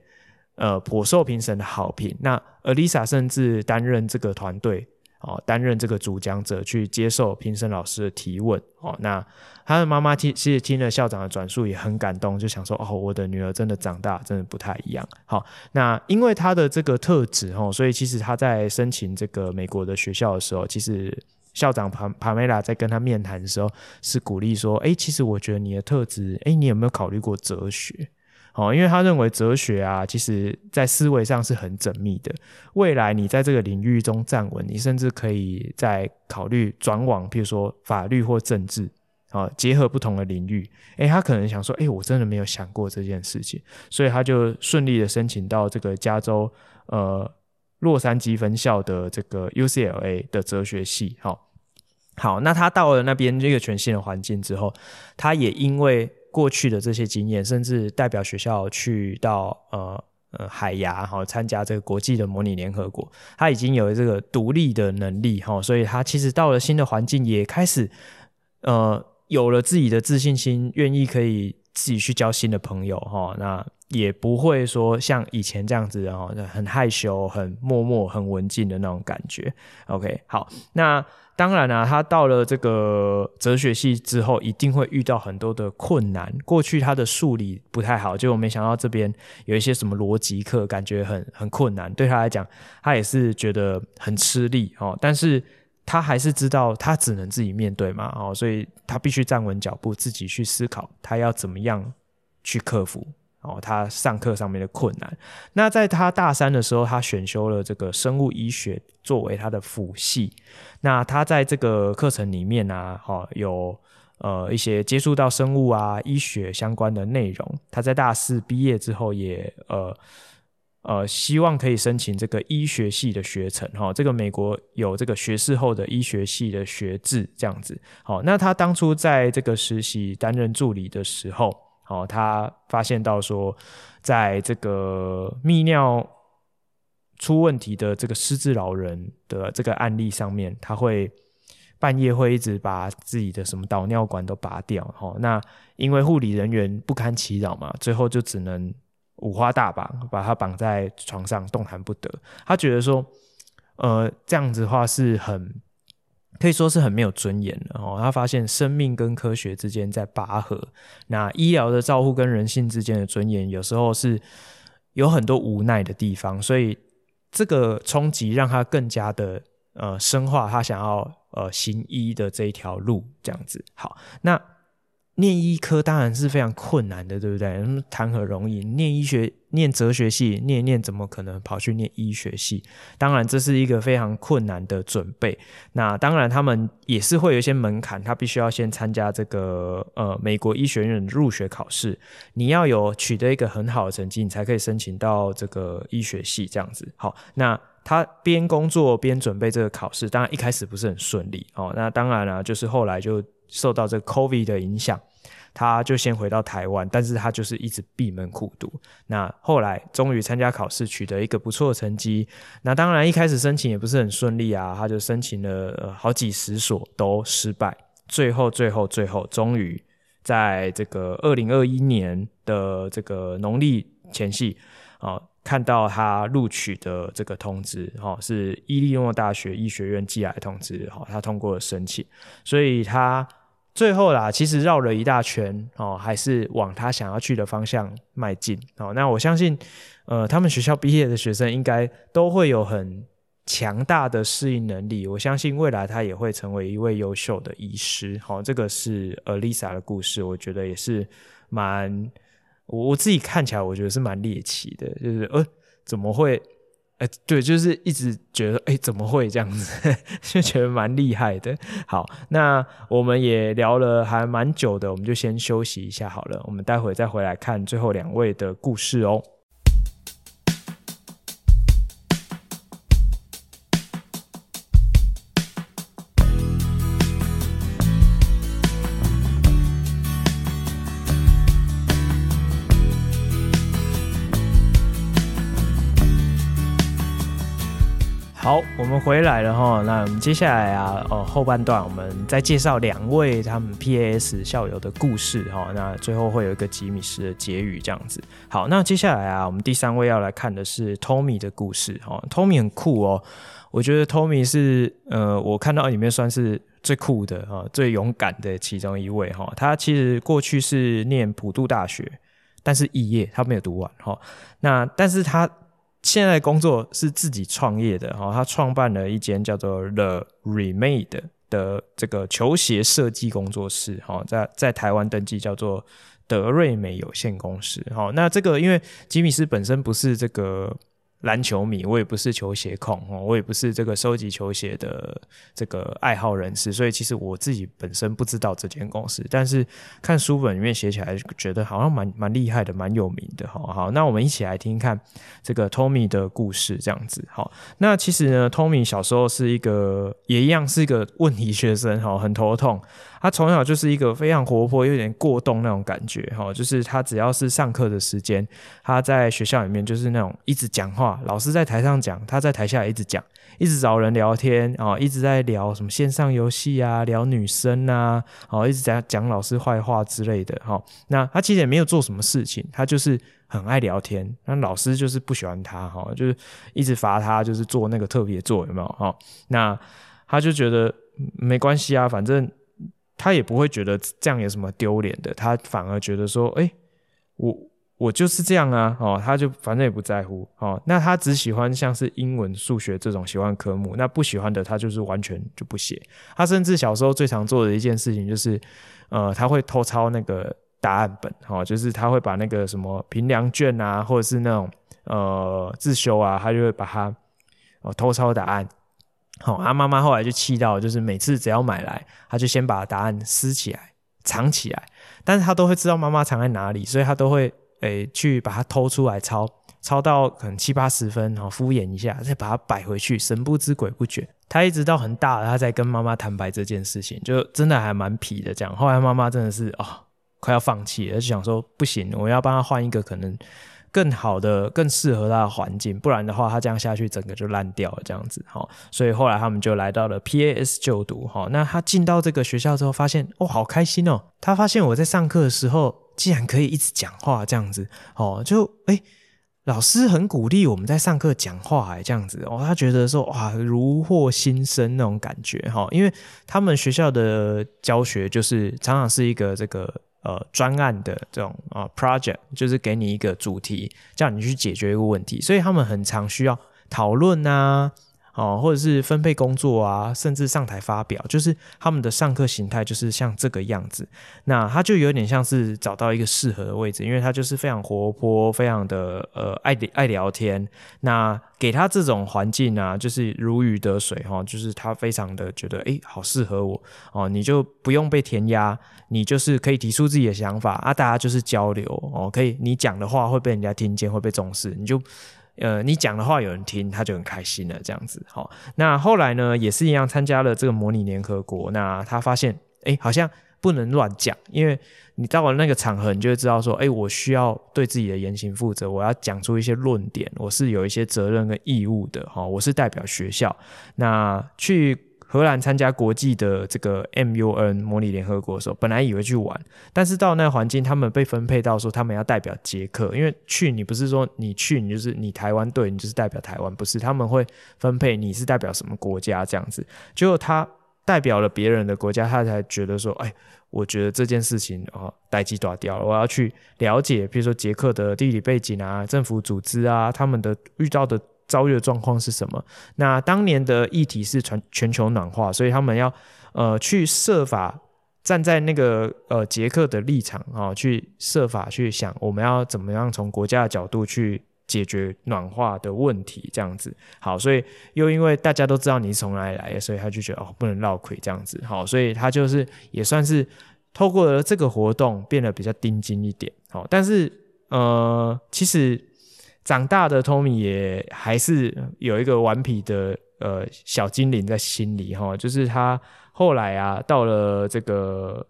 呃颇受评审的好评。那 Alisa 甚至担任这个团队。哦，担任这个主讲者去接受评审老师的提问。哦，那他的妈妈听，其实听了校长的转述也很感动，就想说：哦，我的女儿真的长大，真的不太一样。好，那因为他的这个特质，哦，所以其实他在申请这个美国的学校的时候，其实校长帕帕梅拉在跟他面谈的时候，是鼓励说：哎，其实我觉得你的特质，哎，你有没有考虑过哲学？哦，因为他认为哲学啊，其实在思维上是很缜密的。未来你在这个领域中站稳，你甚至可以再考虑转往，比如说法律或政治，啊，结合不同的领域。诶，他可能想说，诶，我真的没有想过这件事情，所以他就顺利的申请到这个加州呃洛杉矶分校的这个 UCLA 的哲学系。好，好，那他到了那边这个全新的环境之后，他也因为。过去的这些经验，甚至代表学校去到呃呃海牙哈参加这个国际的模拟联合国，他已经有这个独立的能力哈，所以他其实到了新的环境也开始呃有了自己的自信心，愿意可以自己去交新的朋友哈，那也不会说像以前这样子哈，很害羞、很默默、很文静的那种感觉。OK，好，那。当然啊，他到了这个哲学系之后，一定会遇到很多的困难。过去他的数理不太好，结果没想到这边有一些什么逻辑课，感觉很很困难。对他来讲，他也是觉得很吃力哦。但是他还是知道他只能自己面对嘛哦，所以他必须站稳脚步，自己去思考他要怎么样去克服。哦，他上课上面的困难。那在他大三的时候，他选修了这个生物医学作为他的辅系。那他在这个课程里面啊，哈，有呃一些接触到生物啊、医学相关的内容。他在大四毕业之后也，呃呃希望可以申请这个医学系的学程。哈，这个美国有这个学士后的医学系的学制这样子。好，那他当初在这个实习担任助理的时候。哦，他发现到说，在这个泌尿出问题的这个失智老人的这个案例上面，他会半夜会一直把自己的什么导尿管都拔掉。哦，那因为护理人员不堪其扰嘛，最后就只能五花大绑，把他绑在床上动弹不得。他觉得说，呃，这样子的话是很。可以说是很没有尊严的哦。他发现生命跟科学之间在拔河，那医疗的照护跟人性之间的尊严，有时候是有很多无奈的地方。所以这个冲击让他更加的呃深化他想要呃行医的这一条路，这样子。好，那。念医科当然是非常困难的，对不对？谈何容易？念医学、念哲学系，念念怎么可能跑去念医学系？当然，这是一个非常困难的准备。那当然，他们也是会有一些门槛，他必须要先参加这个呃美国医学院入学考试。你要有取得一个很好的成绩，你才可以申请到这个医学系这样子。好，那他边工作边准备这个考试，当然一开始不是很顺利哦。那当然了，就是后来就。受到这 COVID 的影响，他就先回到台湾，但是他就是一直闭门苦读。那后来终于参加考试，取得一个不错的成绩。那当然一开始申请也不是很顺利啊，他就申请了好几十所都失败。最后最后最后，终于在这个二零二一年的这个农历前夕啊，看到他录取的这个通知，哈，是伊利诺大学医学院寄来的通知，哈，他通过了申请，所以他。最后啦，其实绕了一大圈哦，还是往他想要去的方向迈进哦。那我相信，呃，他们学校毕业的学生应该都会有很强大的适应能力。我相信未来他也会成为一位优秀的医师。好，哦，这个是呃 Lisa 的故事，我觉得也是蛮，我我自己看起来我觉得是蛮猎奇的，就是呃，怎么会？哎，对，就是一直觉得，哎，怎么会这样子？就觉得蛮厉害的。好，那我们也聊了还蛮久的，我们就先休息一下好了。我们待会再回来看最后两位的故事哦。好，我们回来了哈。那我们接下来啊，呃，后半段我们再介绍两位他们 PAS 校友的故事哈。那最后会有一个吉米斯的结语这样子。好，那接下来啊，我们第三位要来看的是 Tommy 的故事哈。Tommy 很酷哦，我觉得 Tommy 是呃，我看到里面算是最酷的哈，最勇敢的其中一位哈。他其实过去是念普渡大学，但是肄业他没有读完哈。那但是他。现在工作是自己创业的哈，他创办了一间叫做 The Remade 的这个球鞋设计工作室哈，在在台湾登记叫做德瑞美有限公司哈。那这个因为吉米斯本身不是这个。篮球迷，我也不是球鞋控哦，我也不是这个收集球鞋的这个爱好人士，所以其实我自己本身不知道这间公司，但是看书本里面写起来，觉得好像蛮蛮厉害的，蛮有名的。好，好，那我们一起来听听看这个 Tommy 的故事，这样子。好，那其实呢，Tommy 小时候是一个也一样是一个问题学生，哈，很头痛。他从小就是一个非常活泼、有点过动那种感觉，哈，就是他只要是上课的时间，他在学校里面就是那种一直讲话，老师在台上讲，他在台下一直讲，一直找人聊天，啊，一直在聊什么线上游戏啊，聊女生啊，哦，一直在讲老师坏话之类的，哈。那他其实也没有做什么事情，他就是很爱聊天，那老师就是不喜欢他，哈，就是一直罚他，就是做那个特别作，有没有？哈，那他就觉得没关系啊，反正。他也不会觉得这样有什么丢脸的，他反而觉得说，哎、我我就是这样啊，哦，他就反正也不在乎，哦，那他只喜欢像是英文、数学这种喜欢科目，那不喜欢的他就是完全就不写。他甚至小时候最常做的一件事情就是，呃，他会偷抄那个答案本，哦，就是他会把那个什么评量卷啊，或者是那种呃自修啊，他就会把它哦偷抄答案。好，他妈妈后来就气到，就是每次只要买来，他就先把答案撕起来藏起来，但是他都会知道妈妈藏在哪里，所以他都会诶、去把它偷出来抄，抄到可能七八十分，然后敷衍一下，再把它摆回去，神不知鬼不觉。他一直到很大了，他才跟妈妈坦白这件事情，就真的还蛮皮的这样。后来妈妈真的是哦，快要放弃了，就想说不行，我要帮他换一个可能。更好的、更适合他的环境，不然的话，他这样下去，整个就烂掉了。这样子，哈，所以后来他们就来到了 PAS 就读，哈。那他进到这个学校之后，发现哦，好开心哦。他发现我在上课的时候，竟然可以一直讲话，这样子，哦，就哎，老师很鼓励我们在上课讲话，哎，这样子，哦，他觉得说哇，如获新生那种感觉，哈，因为他们学校的教学就是常常是一个这个。呃，专案的这种啊、呃、project 就是给你一个主题，叫你去解决一个问题，所以他们很常需要讨论啊。哦，或者是分配工作啊，甚至上台发表，就是他们的上课形态就是像这个样子。那他就有点像是找到一个适合的位置，因为他就是非常活泼，非常的呃爱爱聊天。那给他这种环境啊，就是如鱼得水哈，就是他非常的觉得哎，好适合我哦。你就不用被填鸭，你就是可以提出自己的想法啊，大家就是交流哦，可以你讲的话会被人家听见，会被重视，你就。呃，你讲的话有人听，他就很开心了，这样子。好，那后来呢，也是一样参加了这个模拟联合国。那他发现，哎，好像不能乱讲，因为你到了那个场合，你就会知道说，哎，我需要对自己的言行负责，我要讲出一些论点，我是有一些责任跟义务的。哈，我是代表学校，那去。荷兰参加国际的这个 MUN 模拟联合国的时候，本来以为去玩，但是到那个环境，他们被分配到说他们要代表捷克，因为去你不是说你去你就是你台湾队，你就是代表台湾，不是他们会分配你是代表什么国家这样子。结果他代表了别人的国家，他才觉得说，哎，我觉得这件事情哦，代志大条了，我要去了解，比如说捷克的地理背景啊，政府组织啊，他们的遇到的。遭遇的状况是什么？那当年的议题是全全球暖化，所以他们要呃去设法站在那个呃捷克的立场啊、去设法去想我们要怎么样从国家的角度去解决暖化的问题，这样子。好，所以又因为大家都知道你是从哪里来的，所以他就觉得哦不能绕亏这样子。好，所以他就是也算是透过了这个活动变得比较钉钉一点。好，但是呃其实。长大的 Tommy 也还是有一个顽皮的呃小精灵在心里哈，就是他后来啊到了这个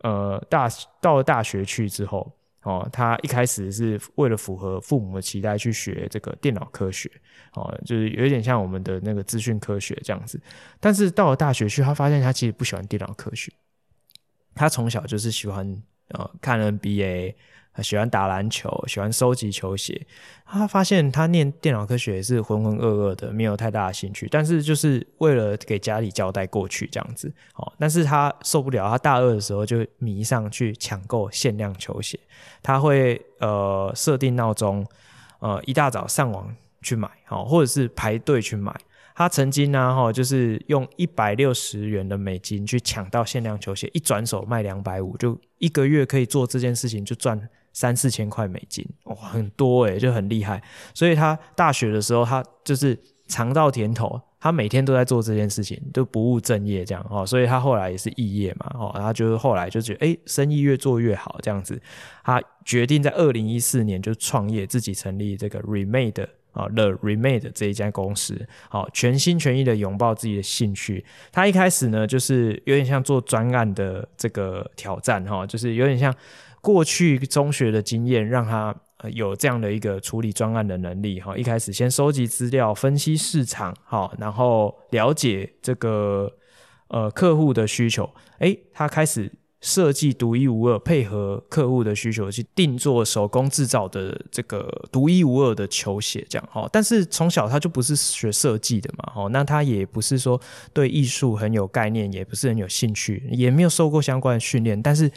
呃大到了大学去之后，哦，他一开始是为了符合父母的期待去学这个电脑科学，哦，就是有点像我们的那个资讯科学这样子。但是到了大学去，他发现他其实不喜欢电脑科学。他从小就是喜欢呃看 NBA。喜欢打篮球，喜欢收集球鞋。他发现他念电脑科学也是浑浑噩噩的，没有太大的兴趣。但是就是为了给家里交代过去这样子。哦，但是他受不了，他大二的时候就迷上去抢购限量球鞋。他会呃设定闹钟，呃一大早上网去买，哦，或者是排队去买。他曾经呢，哈，就是用一百六十元的美金去抢到限量球鞋，一转手卖两百五，就一个月可以做这件事情就赚三四千块美金，哇，很多诶，就很厉害。所以他大学的时候，他就是尝到甜头，他每天都在做这件事情，都不务正业这样哦。所以他后来也是肄业嘛，哦，他就是后来就觉得，诶，生意越做越好这样子，他决定在二零一四年就创业，自己成立这个 Remade 啊，The Remade 这一家公司，好，全心全意的拥抱自己的兴趣。他一开始呢，就是有点像做专案的这个挑战哈，就是有点像。过去中学的经验让他有这样的一个处理专案的能力哈。一开始先收集资料、分析市场，好，然后了解这个呃客户的需求。诶，他开始设计独一无二，配合客户的需求去定做手工制造的这个独一无二的球鞋，这样哈。但是从小他就不是学设计的嘛，哈，那他也不是说对艺术很有概念，也不是很有兴趣，也没有受过相关的训练，但是。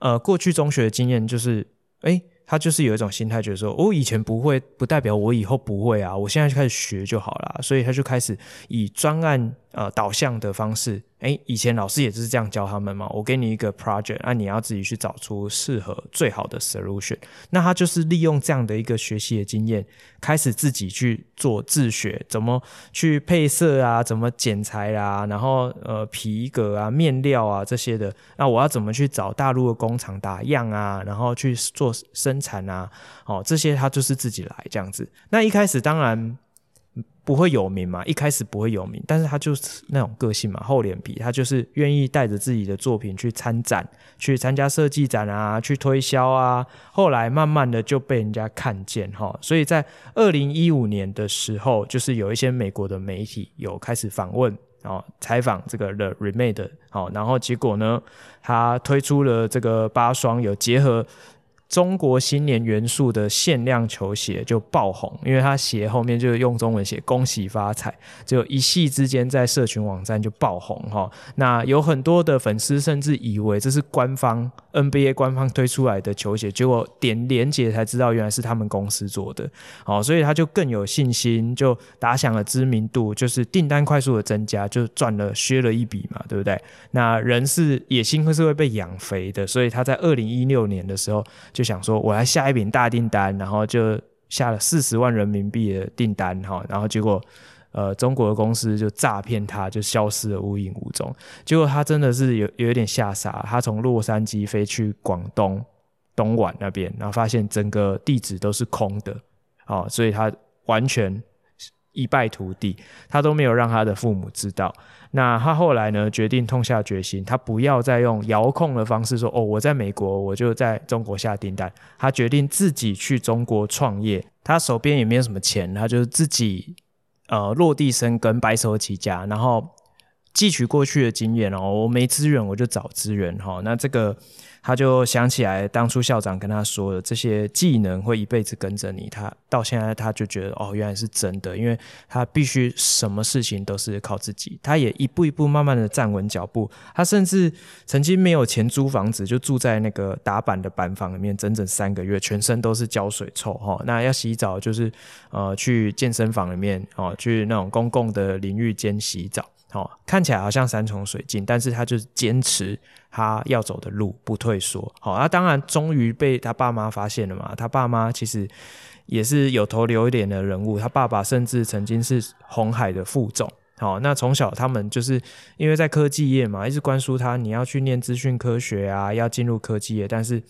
呃，过去中学的经验就是，哎，他就是有一种心态，觉得说，我以前不会，不代表我以后不会啊，我现在就开始学就好了，所以他就开始以专案呃导向的方式。诶，以前老师也是这样教他们嘛。我给你一个 project，那、你要自己去找出适合最好的 solution。那他就是利用这样的一个学习的经验，开始自己去做自学，怎么去配色啊，怎么剪裁啊，然后呃皮革啊、面料啊这些的。那我要怎么去找大陆的工厂打样啊，然后去做生产啊？哦，这些他就是自己来这样子。那一开始当然。不会有名嘛？一开始不会有名，但是他就是那种个性嘛，厚脸皮，他就是愿意带着自己的作品去参展，去参加设计展啊，去推销啊。后来慢慢的就被人家看见哈，所以在二零一五年的时候，就是有一些美国的媒体有开始访问哦，采访这个 The Remade 好，然后结果呢，他推出了这个八双有结合。中国新年元素的限量球鞋就爆红，因为他鞋后面就是用中文写“恭喜发财”，就一夕之间在社群网站就爆红哈。那有很多的粉丝甚至以为这是官方 NBA 官方推出来的球鞋，结果点连接才知道原来是他们公司做的。哦，所以他就更有信心，就打响了知名度，就是订单快速的增加，就赚了削了一笔嘛，对不对？那人是野心会是会被养肥的，所以他在二零一六年的时候。就想说，我来下一笔大订单，然后就下了四十万人民币的订单，哈，然后结果，呃，中国的公司就诈骗他，就消失了无影无踪。结果他真的是有有一点吓傻，他从洛杉矶飞去广东东莞那边，然后发现整个地址都是空的，哦，所以他完全一败涂地，他都没有让他的父母知道。那他后来呢，决定痛下决心，他不要再用遥控的方式说哦，我在美国，我就在中国下订单。他决定自己去中国创业，他手边也没有什么钱，他就自己呃落地生根，白手起家，然后汲取过去的经验哦，我没资源我就找资源哈。那这个。他就想起来，当初校长跟他说的这些技能会一辈子跟着你。他到现在他就觉得，哦，原来是真的，因为他必须什么事情都是靠自己。他也一步一步慢慢的站稳脚步。他甚至曾经没有钱租房子，就住在那个打板的板房里面，整整三个月，全身都是胶水臭哈。那要洗澡就是呃去健身房里面哦，去那种公共的淋浴间洗澡。哦，看起来好像山穷水尽，但是他就是坚持他要走的路，不退缩。好，那当然终于被他爸妈发现了嘛。他爸妈其实也是有头有脸的人物，他爸爸甚至曾经是红海的副总。好，那从小他们就是因为在科技业嘛，一直灌输他你要去念资讯科学啊，要进入科技业。但是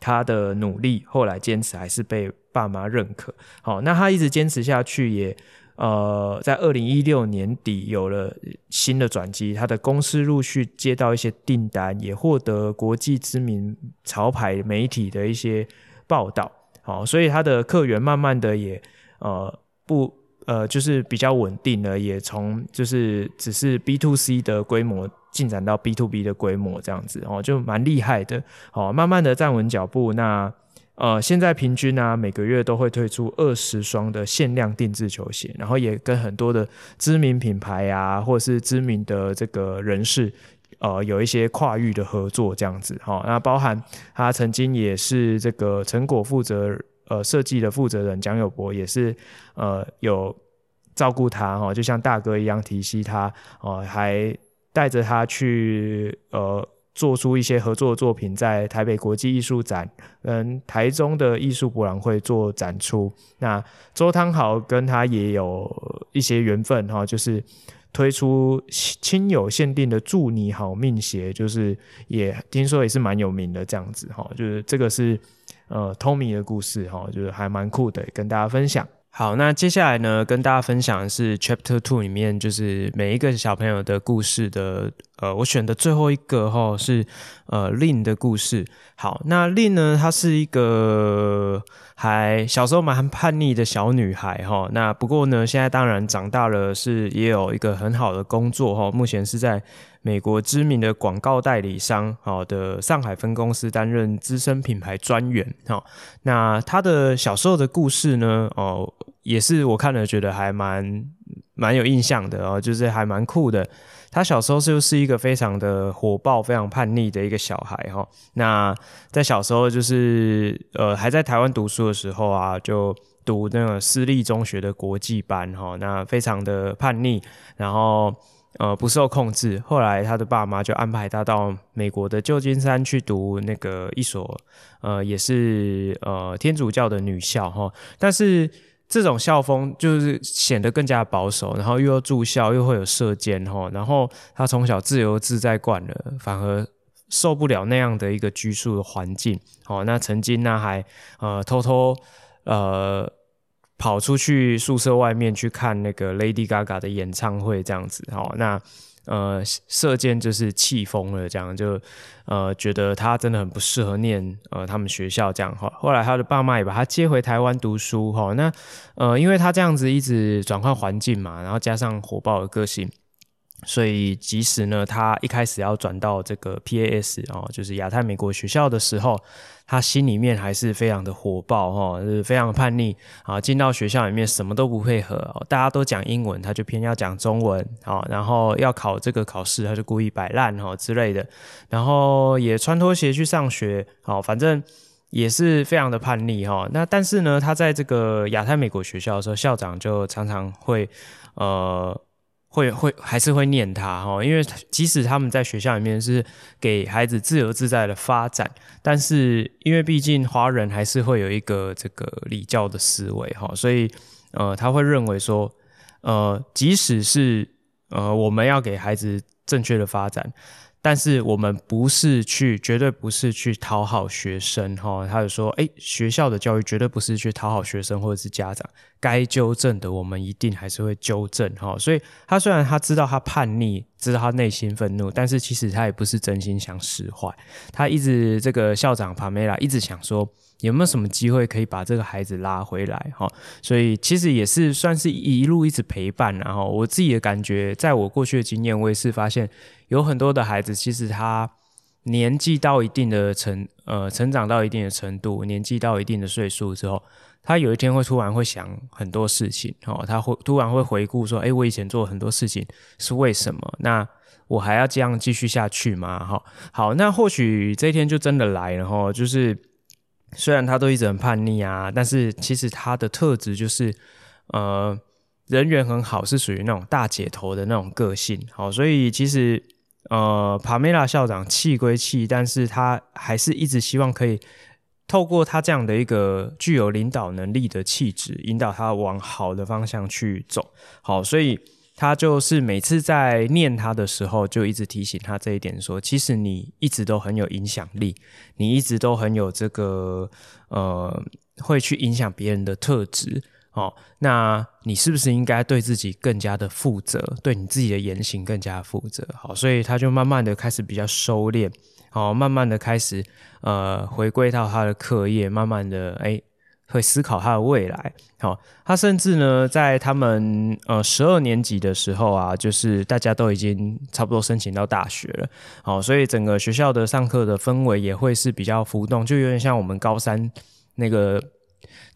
他的努力后来坚持还是被爸妈认可。好，那他一直坚持下去也。呃，在二零一六年底有了新的转机，他的公司陆续接到一些订单，也获得国际知名潮牌媒体的一些报道，好，所以他的客源慢慢的也呃不呃就是比较稳定了，也从就是只是 B to C 的规模进展到 B to B 的规模这样子哦，就蛮厉害的，好，慢慢的站稳脚步。那呃现在平均啊每个月都会推出二十双的限量定制球鞋，然后也跟很多的知名品牌啊或者是知名的这个人士。呃，有一些跨域的合作这样子，哈，那包含他曾经也是这个成果负责呃设计的负责人蒋友柏也是呃有照顾他哈，就像大哥一样提携他，哦，还带着他去呃做出一些合作作品，在台北国际艺术展跟台中的艺术博览会做展出。那周汤豪跟他也有一些缘分哈，就是。推出亲友限定的祝你好命鞋，就是也听说也是蛮有名的这样子哈，就是这个是呃 Tommy 的故事哈，就是还蛮酷的，跟大家分享。好，那接下来呢，跟大家分享的是 Chapter Two 里面，就是每一个小朋友的故事的，呃，我选的最后一个哈是呃 Lin 的故事。好，那 Lin 呢，她是一个还小时候蛮叛逆的小女孩哈。那不过呢，现在当然长大了，是也有一个很好的工作哈。目前是在美国知名的广告代理商好的上海分公司担任资深品牌专员。哈，那他的小时候的故事呢，哦。也是我看了觉得还蛮蛮有印象的哦，就是还蛮酷的。他小时候就是一个非常的火爆、非常叛逆的一个小孩哈。那在小时候就是呃还在台湾读书的时候啊，就读那个私立中学的国际班哈。那非常的叛逆，然后呃不受控制。后来他的爸妈就安排他到美国的旧金山去读那个一所呃也是呃天主教的女校哈，但是。这种校风就是显得更加保守，然后又要住校，又会有射箭哈，然后他从小自由自在惯了，反而受不了那样的一个拘束的环境。哦，那曾经呢还呃偷偷呃跑出去宿舍外面去看那个 Lady Gaga 的演唱会，这样子。哦，那。呃，射箭就是气疯了，这样就呃觉得他真的很不适合念呃他们学校这样哈。后来他的爸妈也把他接回台湾读书哈。那呃，因为他这样子一直转换环境嘛，然后加上火爆的个性。所以，即使呢，他一开始要转到这个 PAS 哦，就是亚太美国学校的时候，他心里面还是非常的火爆哈，就是非常叛逆啊。进到学校里面什么都不配合，大家都讲英文，他就偏要讲中文啊。然后要考这个考试，他就故意摆烂哈之类的。然后也穿拖鞋去上学，好，反正也是非常的叛逆哈。那但是呢，他在这个亚太美国学校的时候，校长就常常会呃。会会还是会念他哈，因为即使他们在学校里面是给孩子自由自在的发展，但是因为毕竟华人还是会有一个这个礼教的思维哈，所以呃他会认为说呃即使是呃我们要给孩子正确的发展。但是我们不是去，绝对不是去讨好学生哈。他就说，诶，学校的教育绝对不是去讨好学生或者是家长，该纠正的我们一定还是会纠正哈。所以他虽然他知道他叛逆，知道他内心愤怒，但是其实他也不是真心想使坏。他一直这个校长帕梅拉一直想说。有没有什么机会可以把这个孩子拉回来哈？所以其实也是算是一路一直陪伴，然后我自己的感觉，在我过去的经验，我也是发现有很多的孩子，其实他年纪到一定的成呃成长到一定的程度，年纪到一定的岁数之后，他有一天会突然会想很多事情哦，他会突然会回顾说，诶，我以前做很多事情是为什么？那我还要这样继续下去吗？哈，好，那或许这一天就真的来了哈，就是。虽然他都一直很叛逆啊，但是其实他的特质就是，呃，人缘很好，是属于那种大姐头的那种个性。好，所以其实呃，帕梅拉校长气归气，但是他还是一直希望可以透过他这样的一个具有领导能力的气质，引导他往好的方向去走。好，所以。他就是每次在念他的时候，就一直提醒他这一点，说：其实你一直都很有影响力，你一直都很有这个呃，会去影响别人的特质哦，那你是不是应该对自己更加的负责，对你自己的言行更加负责？好，所以他就慢慢的开始比较收敛，哦，慢慢的开始呃回归到他的课业，慢慢的哎会思考他的未来。好，他甚至呢在他们呃十二年级的时候啊，就是大家都已经差不多申请到大学了，好，所以整个学校的上课的氛围也会是比较浮动，就有点像我们高三那个。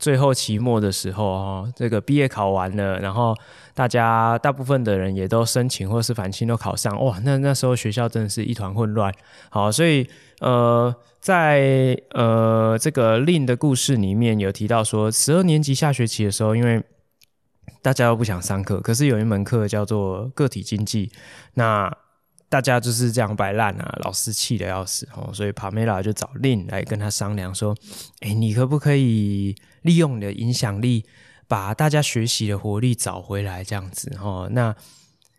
最后期末的时候，哦，这个毕业考完了，然后大家大部分的人也都申请或是繁星都考上，哇，那那时候学校真的是一团混乱。好，所以呃，在呃这个 Lin 的故事里面有提到说，十二年级下学期的时候，因为大家都不想上课，可是有一门课叫做个体经济，那。大家就是这样摆烂啊，老师气得要死哦，所以帕梅拉就找 Lin 来跟他商量说：“哎，你可不可以利用你的影响力，把大家学习的活力找回来？这样子哦，那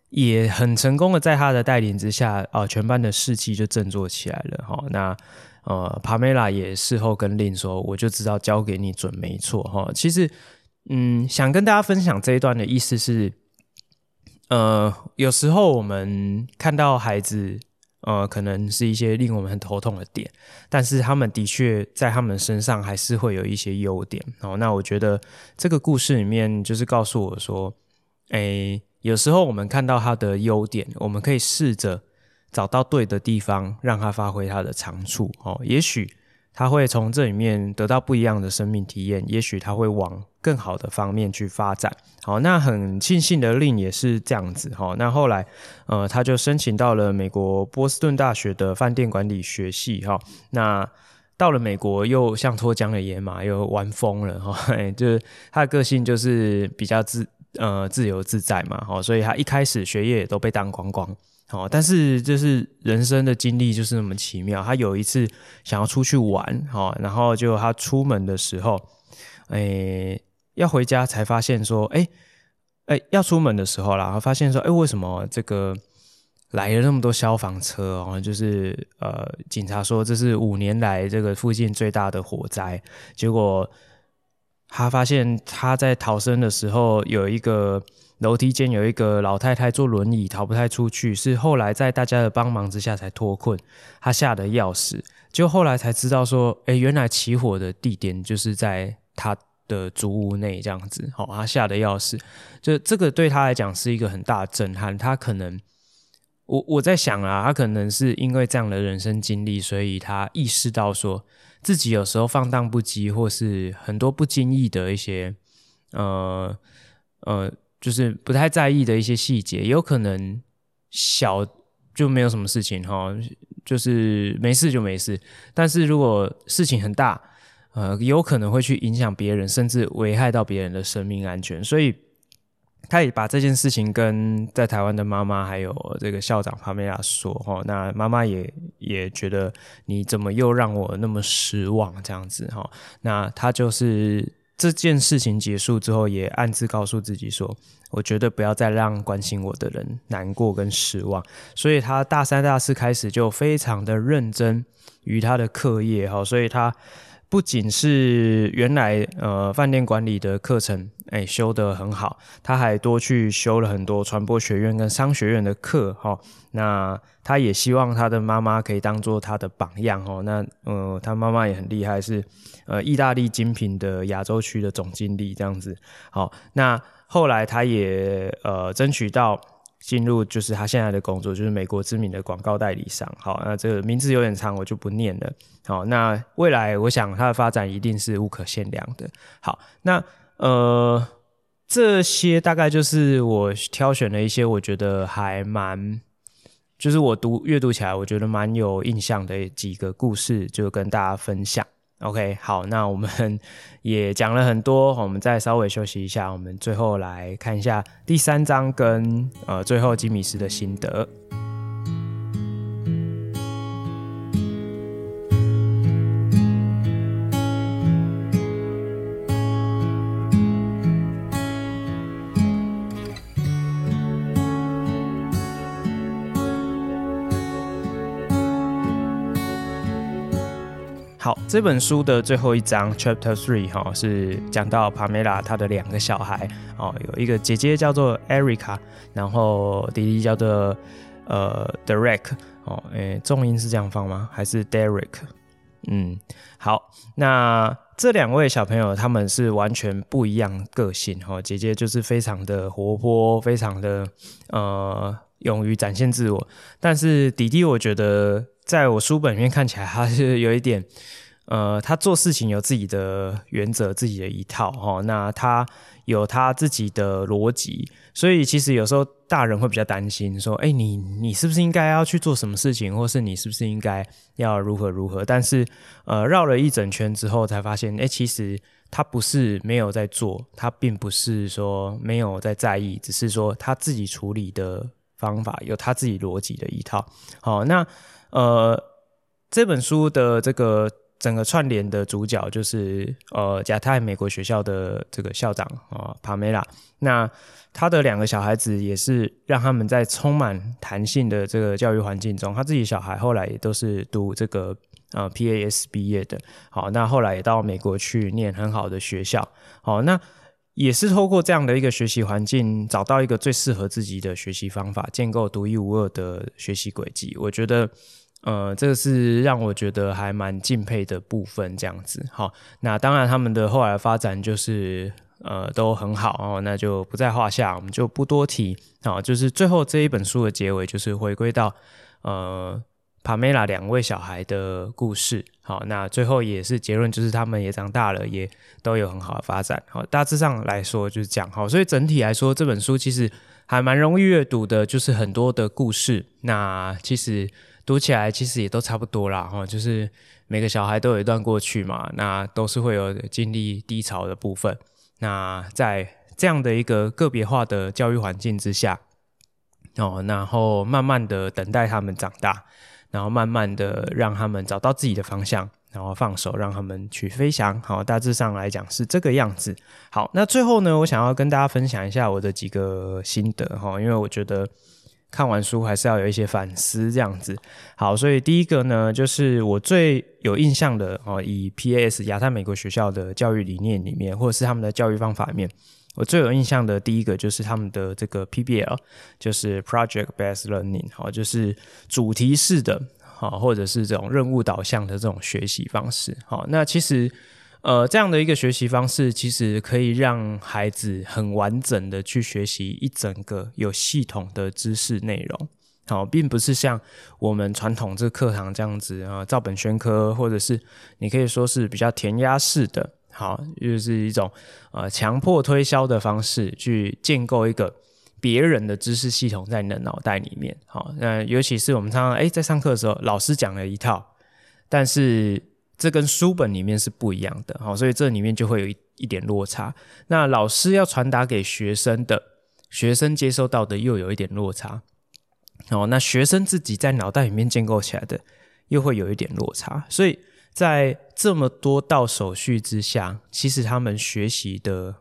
也很成功的，在他的带领之下，哦，全班的士气就振作起来了哈。那呃，帕梅拉也事后跟令说：“我就知道交给你准没错哈。”其实，嗯，想跟大家分享这一段的意思是。呃，有时候我们看到孩子，呃，可能是一些令我们很头痛的点，但是他们的确在他们身上还是会有一些优点。哦，那我觉得这个故事里面就是告诉我说，诶，有时候我们看到他的优点，我们可以试着找到对的地方，让他发挥他的长处。哦，也许。他会从这里面得到不一样的生命体验，也许他会往更好的方面去发展。好，那很庆幸的令也是这样子。哈，那后来，呃，他就申请到了美国波士顿大学的饭店管理学系。哈，那到了美国又像脱缰的野马，又玩疯了。哈，就是他的个性就是比较自呃自由自在嘛。哈，所以他一开始学业也都被当光光。哦，但是就是人生的经历就是那么奇妙。他有一次想要出去玩，哦，然后就他出门的时候，诶，要回家才发现说，诶，诶，要出门的时候啦，然后发现说，诶，为什么这个来了那么多消防车哦？就是呃，警察说这是五年来这个附近最大的火灾。结果他发现他在逃生的时候有一个。楼梯间有一个老太太坐轮椅逃不太出去，是后来在大家的帮忙之下才脱困。她吓得要死，就后来才知道说，哎、原来起火的地点就是在她的租屋内这样子。好，她吓得要死，就这个对她来讲是一个很大的震撼。她可能，我我在想啊，她可能是因为这样的人生经历，所以她意识到说自己有时候放荡不羁，或是很多不经意的一些，呃呃。就是不太在意的一些细节，有可能小就没有什么事情哈，就是没事就没事。但是如果事情很大，呃，有可能会去影响别人，甚至危害到别人的生命安全。所以他也把这件事情跟在台湾的妈妈还有这个校长帕梅拉说哈，那妈妈也也觉得你怎么又让我那么失望这样子哈，那他就是。这件事情结束之后，也暗自告诉自己说：“我绝对不要再让关心我的人难过跟失望。”所以，他大三、大四开始就非常的认真于他的课业，哈，所以他。不仅是原来呃饭店管理的课程，哎修得很好，他还多去修了很多传播学院跟商学院的课哈。那他也希望他的妈妈可以当做他的榜样哦。那呃他妈妈也很厉害，是呃意大利精品的亚洲区的总经理这样子。好，那后来他也呃争取到。进入就是他现在的工作，就是美国知名的广告代理商。好，那这个名字有点长，我就不念了。好，那未来我想他的发展一定是无可限量的。好，那呃，这些大概就是我挑选了一些我觉得还蛮，就是我读阅读起来我觉得蛮有印象的几个故事，就跟大家分享。OK，好，那我们 也讲了很多，我们再稍微休息一下，我们最后来看一下第三章跟呃最后吉米斯的心得。这本书的最后一章 Chapter Three 哈是讲到 Pamela 她的两个小孩哦，有一个姐姐叫做 Erica，然后弟弟叫做呃 Derek 哦，诶，重音是这样放吗？还是 Derek？嗯，好，那这两位小朋友他们是完全不一样个性哈，姐姐就是非常的活泼，非常的呃勇于展现自我，但是弟弟我觉得。在我书本里面看起来，他是有一点，呃，他做事情有自己的原则，自己的一套齁。那他有他自己的逻辑，所以其实有时候大人会比较担心，说，哎，你你是不是应该要去做什么事情，或是你是不是应该要如何如何？但是，呃，绕了一整圈之后，才发现，哎，其实他不是没有在做，他并不是说没有在在意，只是说他自己处理的方法有他自己逻辑的一套。好，那。呃，这本书的这个整个串联的主角就是呃亚太美国学校的这个校长啊，帕梅拉。那他的两个小孩子也是让他们在充满弹性的这个教育环境中，他自己小孩后来也都是读这个呃 PAS 毕业的。好，那后来也到美国去念很好的学校。好，那也是透过这样的一个学习环境，找到一个最适合自己的学习方法，建构独一无二的学习轨迹。我觉得。呃，这个是让我觉得还蛮敬佩的部分，这样子。好，那当然他们的后来发展就是呃都很好哦，那就不在话下，我们就不多提。好，就是最后这一本书的结尾，就是回归到呃帕梅拉两位小孩的故事。好，那最后也是结论，就是他们也长大了，也都有很好的发展。好，大致上来说就是这样。好，所以整体来说，这本书其实还蛮容易阅读的，就是很多的故事。那其实。读起来其实也都差不多啦，哈，就是每个小孩都有一段过去嘛，那都是会有经历低潮的部分。那在这样的一个个别化的教育环境之下，哦，然后慢慢的等待他们长大，然后慢慢的让他们找到自己的方向，然后放手让他们去飞翔。好，大致上来讲是这个样子。好，那最后呢，我想要跟大家分享一下我的几个心得哈，因为我觉得。看完书还是要有一些反思，这样子。好，所以第一个呢，就是我最有印象的哦，以 PAS 亚太美国学校的教育理念里面，或者是他们的教育方法里面，我最有印象的第一个就是他们的这个 PBL，就是 Project Based Learning，好，就是主题式的，好，或者是这种任务导向的这种学习方式。好，那其实。呃，这样的一个学习方式，其实可以让孩子很完整的去学习一整个有系统的知识内容，好，并不是像我们传统这课堂这样子啊，照本宣科，或者是你可以说是比较填鸭式的，好，就是一种呃强迫推销的方式去建构一个别人的知识系统在你的脑袋里面，好，那尤其是我们常常哎在上课的时候，老师讲了一套，但是。这跟书本里面是不一样的，好，所以这里面就会有一一点落差。那老师要传达给学生的，学生接收到的又有一点落差，哦，那学生自己在脑袋里面建构起来的又会有一点落差。所以在这么多道手续之下，其实他们学习的，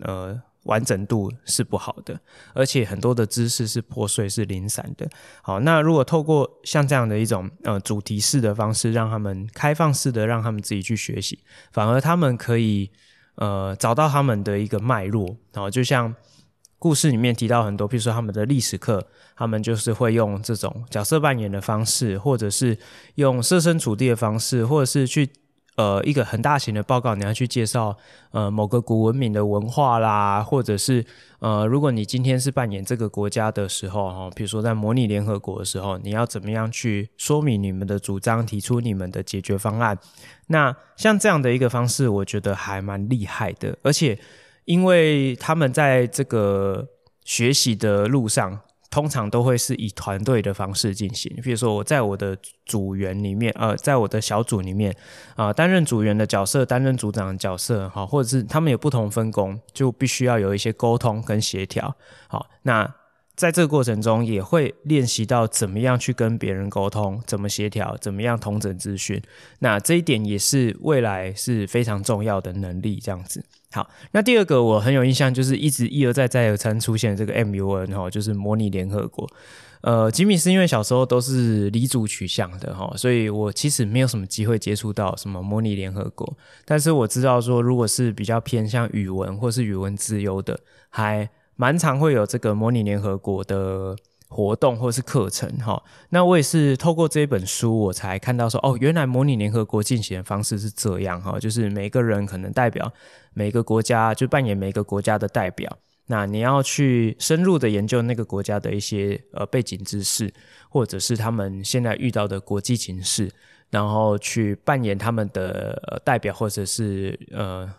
呃。完整度是不好的，而且很多的知识是破碎、是零散的。好，那如果透过像这样的一种呃主题式的方式，让他们开放式的让他们自己去学习，反而他们可以呃找到他们的一个脉络。好，就像故事里面提到很多，比如说他们的历史课，他们就是会用这种角色扮演的方式，或者是用设身处地的方式，或者是去。呃，一个很大型的报告，你要去介绍呃某个古文明的文化啦，或者是呃，如果你今天是扮演这个国家的时候，哈，比如说在模拟联合国的时候，你要怎么样去说明你们的主张，提出你们的解决方案？那像这样的一个方式，我觉得还蛮厉害的，而且因为他们在这个学习的路上。通常都会是以团队的方式进行，比如说我在我的组员里面，呃，在我的小组里面，啊、担任组员的角色，担任组长的角色，好，或者是他们有不同分工，就必须要有一些沟通跟协调，好，那在这个过程中也会练习到怎么样去跟别人沟通，怎么协调，怎么样同整资讯，那这一点也是未来是非常重要的能力，这样子。好，那第二个我很有印象，就是一直一而再再而三出现这个 MUN 哈，就是模拟联合国。呃，吉米是因为小时候都是离组取向的哈，所以我其实没有什么机会接触到什么模拟联合国。但是我知道说，如果是比较偏向语文或是语文自由的，还蛮常会有这个模拟联合国的活动或是课程哈。那我也是透过这本书，我才看到说，哦，原来模拟联合国进行的方式是这样哈，就是每个人可能代表。每个国家就扮演每个国家的代表，那你要去深入的研究那个国家的一些呃背景知识，或者是他们现在遇到的国际情势，然后去扮演他们的、代表，或者是呃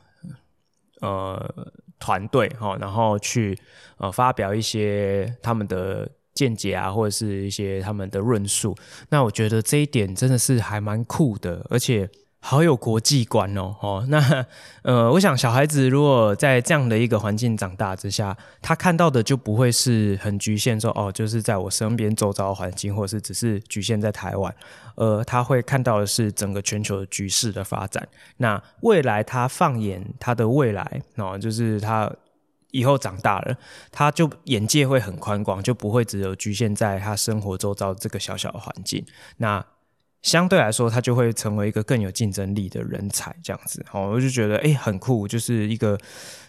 呃团队哈，然后去呃发表一些他们的见解啊，或者是一些他们的论述。那我觉得这一点真的是还蛮酷的，而且。好有国际观哦，哦，那呃，我想小孩子如果在这样的一个环境长大之下，他看到的就不会是很局限说，哦，就是在我身边周遭环境，或是只是局限在台湾，呃，他会看到的是整个全球的局势的发展。那未来他放眼他的未来哦，就是他以后长大了，他就眼界会很宽广，就不会只有局限在他生活周遭这个小小的环境。那相对来说，他就会成为一个更有竞争力的人才，这样子，好，我就觉得，诶，很酷，就是一个，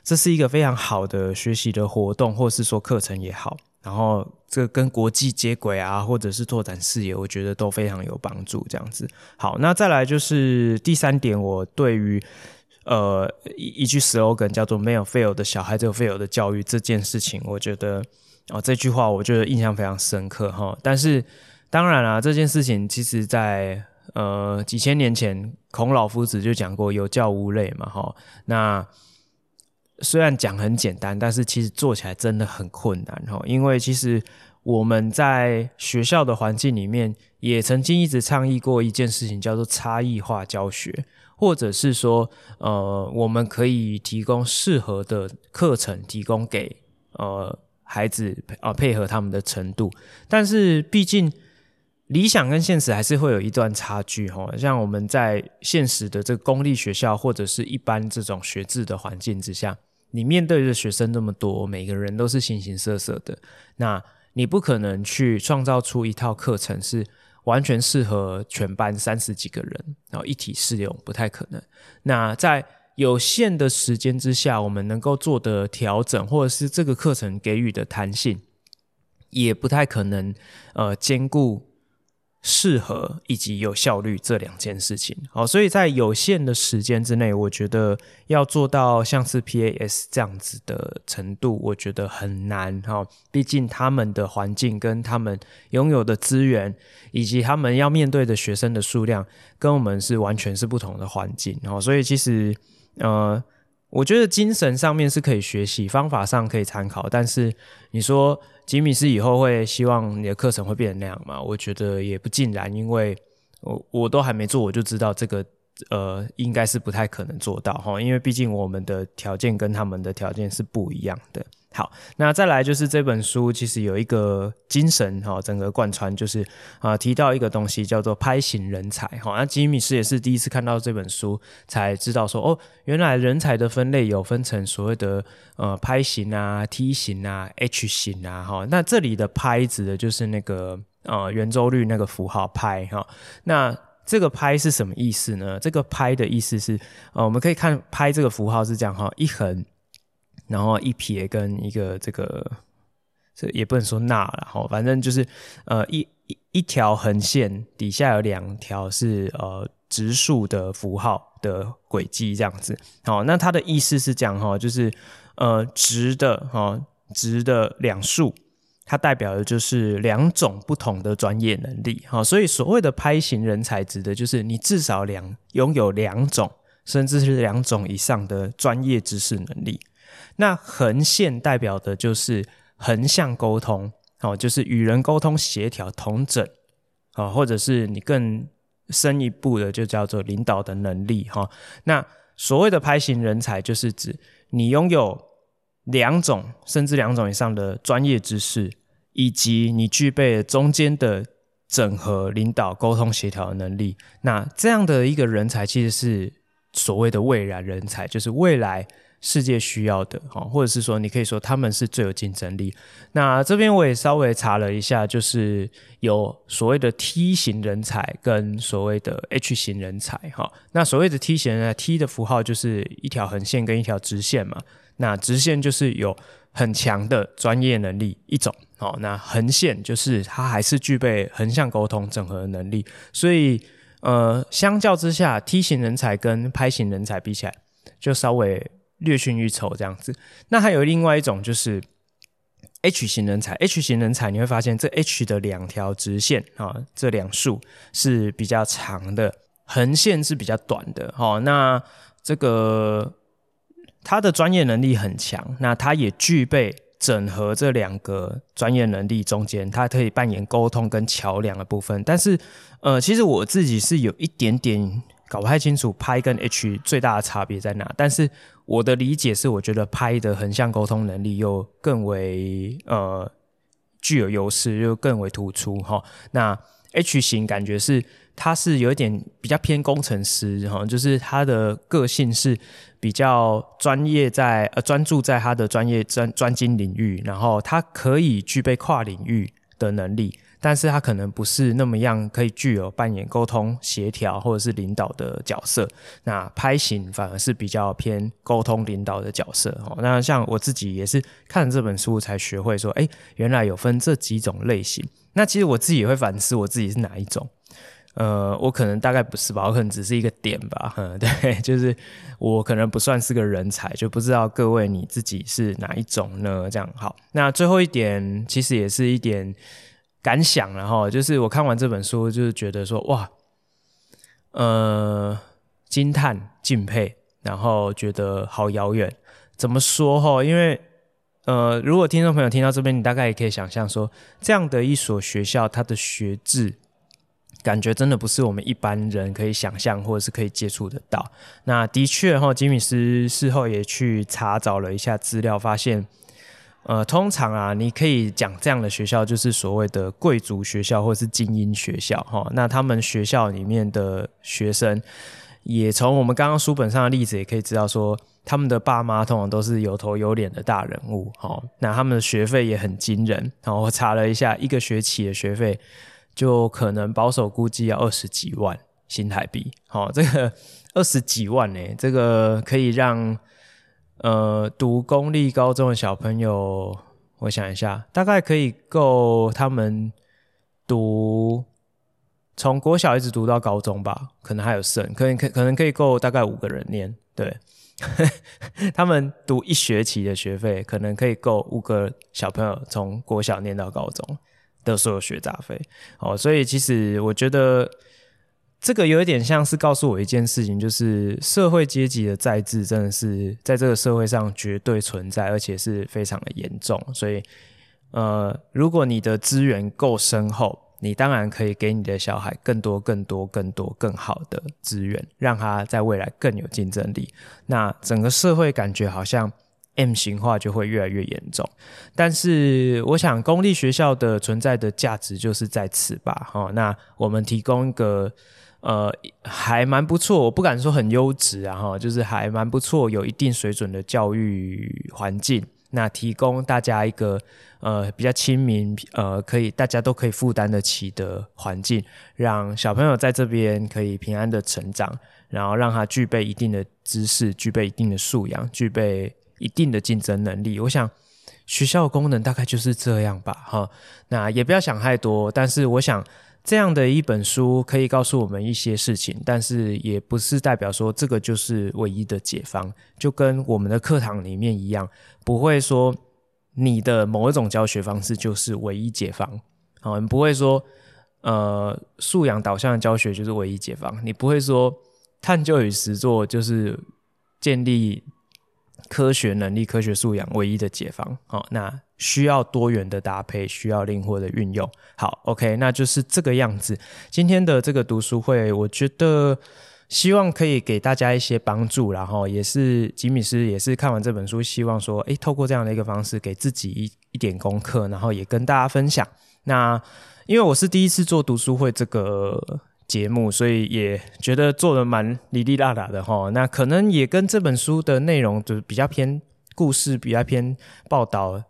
这是一个非常好的学习的活动，或是说课程也好，然后这跟国际接轨啊，或者是拓展视野，我觉得都非常有帮助，这样子。好，那再来就是第三点，我对于呃一一句 slogan 叫做“没有 fail 的小孩，只有 fail 的教育”这件事情，我觉得哦，这句话我觉得印象非常深刻哈，但是。当然啦，这件事情其实在呃几千年前，孔老夫子就讲过“有教无类”嘛，哈。那虽然讲很简单，但是其实做起来真的很困难，哈。因为其实我们在学校的环境里面，也曾经一直倡议过一件事情，叫做差异化教学，或者是说，呃，我们可以提供适合的课程，提供给呃孩子啊，配合他们的程度。但是毕竟。理想跟现实还是会有一段差距哈，像我们在现实的这个公立学校或者是一般这种学制的环境之下，你面对的学生那么多，每个人都是形形色色的，那你不可能去创造出一套课程是完全适合全班三十几个人，然后一体适用，不太可能。那在有限的时间之下，我们能够做的调整，或者是这个课程给予的弹性，也不太可能呃兼顾。适合以及有效率这两件事情，好，所以在有限的时间之内，我觉得要做到像是 PAS 这样子的程度，我觉得很难哈。毕竟他们的环境跟他们拥有的资源，以及他们要面对的学生的数量，跟我们是完全是不同的环境。好，所以其实呃，我觉得精神上面是可以学习，方法上可以参考，但是你说。吉米是以后会希望你的课程会变成那样吗？我觉得也不尽然，因为我我都还没做，我就知道这个呃应该是不太可能做到哈，因为毕竟我们的条件跟他们的条件是不一样的。好，那再来就是这本书其实有一个精神哈，整个贯穿就是啊提到一个东西叫做拍型人才哈。那吉米斯也是第一次看到这本书才知道说哦，原来人才的分类有分成所谓的呃拍型啊、T 型啊、H 型啊哈。那这里的拍指的就是那个呃圆周率那个符号拍哈。那这个拍是什么意思呢？这个拍的意思是呃我们可以看拍这个符号是这样哈，一横。然后一撇跟一个这个，这也不能说捺了哈，反正就是呃一一一条横线底下有两条是呃直竖的符号的轨迹这样子。好，那它的意思是讲哈，就是呃直的哈直的两竖，它代表的就是两种不同的专业能力。好，所以所谓的拍型人才，指的就是你至少两拥有两种，甚至是两种以上的专业知识能力。那横线代表的就是横向沟通，哦，就是与人沟通协调、统整，哦，或者是你更深一步的，就叫做领导的能力，哈。那所谓的拍型人才，就是指你拥有两种甚至两种以上的专业知识，以及你具备中间的整合、领导、沟通、协调的能力。那这样的一个人才，其实是所谓的未来人才，就是未来。世界需要的，哈，或者是说你可以说他们是最有竞争力。那这边我也稍微查了一下，就是有所谓的 T 型人才跟所谓的 H 型人才，哈。那所谓的 T 型人才，T 的符号就是一条横线跟一条直线嘛。那直线就是有很强的专业能力一种，好，那横线就是它还是具备横向沟通整合能力，所以呃，相较之下，T 型人才跟拍型人才比起来，就稍微略逊一筹这样子。那还有另外一种就是 H 型人才，H 型人才你会发现这 H 的两条直线啊，这两竖是比较长的，横线是比较短的，哦，那这个。他的专业能力很强，那他也具备整合这两个专业能力中间，他可以扮演沟通跟桥梁的部分。但是，呃，其实我自己是有一点点搞不太清楚 P 跟 H 最大的差别在哪。但是我的理解是，我觉得拍的横向沟通能力又更为呃具有优势，又更为突出哈。那 H 型感觉是。他是有一点比较偏工程师哈，就是他的个性是比较专业在呃专注在他的专业专专精领域，然后他可以具备跨领域的能力，但是他可能不是那么样可以具有扮演沟通协调或者是领导的角色。那拍型反而是比较偏沟通领导的角色哈。那像我自己也是看了这本书才学会说，哎，原来有分这几种类型。那其实我自己也会反思我自己是哪一种。呃，我可能大概不是吧，我可能只是一个点吧，嗯，对，就是我可能不算是个人才，就不知道各位你自己是哪一种呢？这样好，那最后一点其实也是一点感想，然后就是我看完这本书，就是觉得说哇，呃，惊叹、敬佩，然后觉得好遥远。怎么说哈？因为呃，如果听众朋友听到这边，你大概也可以想象说，这样的一所学校，它的学制。感觉真的不是我们一般人可以想象或者是可以接触得到。那的确哈，吉米斯事后也去查找了一下资料，发现，呃，通常啊，你可以讲这样的学校就是所谓的贵族学校或是精英学校哈。那他们学校里面的学生，也从我们刚刚书本上的例子也可以知道说，他们的爸妈通常都是有头有脸的大人物哈。那他们的学费也很惊人，然后我查了一下，一个学期的学费。就可能保守估计要二十几万新台币，好，这个二十几万呢，这个可以让呃读公立高中的小朋友，我想一下，大概可以够他们读从国小一直读到高中吧，可能还有剩，可能可可能可以够大概五个人念，对，他们读一学期的学费，可能可以够五个小朋友从国小念到高中。的所有学杂费，哦，所以其实我觉得这个有一点像是告诉我一件事情，就是社会阶级的再制真的是在这个社会上绝对存在，而且是非常的严重。所以，呃，如果你的资源够深厚，你当然可以给你的小孩更多、更多、更多、更好的资源，让他在未来更有竞争力。那整个社会感觉好像。M 型化就会越来越严重，但是我想公立学校的存在的价值就是在此吧。哈，那我们提供一个呃还蛮不错，我不敢说很优质啊，哈，就是还蛮不错，有一定水准的教育环境。那提供大家一个呃比较亲民，呃可以大家都可以负担得起的环境，让小朋友在这边可以平安的成长，然后让他具备一定的知识，具备一定的素养，具备。一定的竞争能力，我想学校的功能大概就是这样吧，哈。那也不要想太多，但是我想这样的一本书可以告诉我们一些事情，但是也不是代表说这个就是唯一的解方，就跟我们的课堂里面一样，不会说你的某一种教学方式就是唯一解方，好，你不会说呃素养导向的教学就是唯一解方，你不会说探究与实作就是建立。科学能力、科学素养唯一的解方，好，那需要多元的搭配，需要灵活的运用。好，OK，那就是这个样子。今天的这个读书会，我觉得希望可以给大家一些帮助，然后也是吉米斯也是看完这本书，希望说，诶，透过这样的一个方式，给自己一一点功课，然后也跟大家分享。那因为我是第一次做读书会这个。节目，所以也觉得做的蛮哩哩啦啦的哈。那可能也跟这本书的内容就是比较偏故事，比较偏报道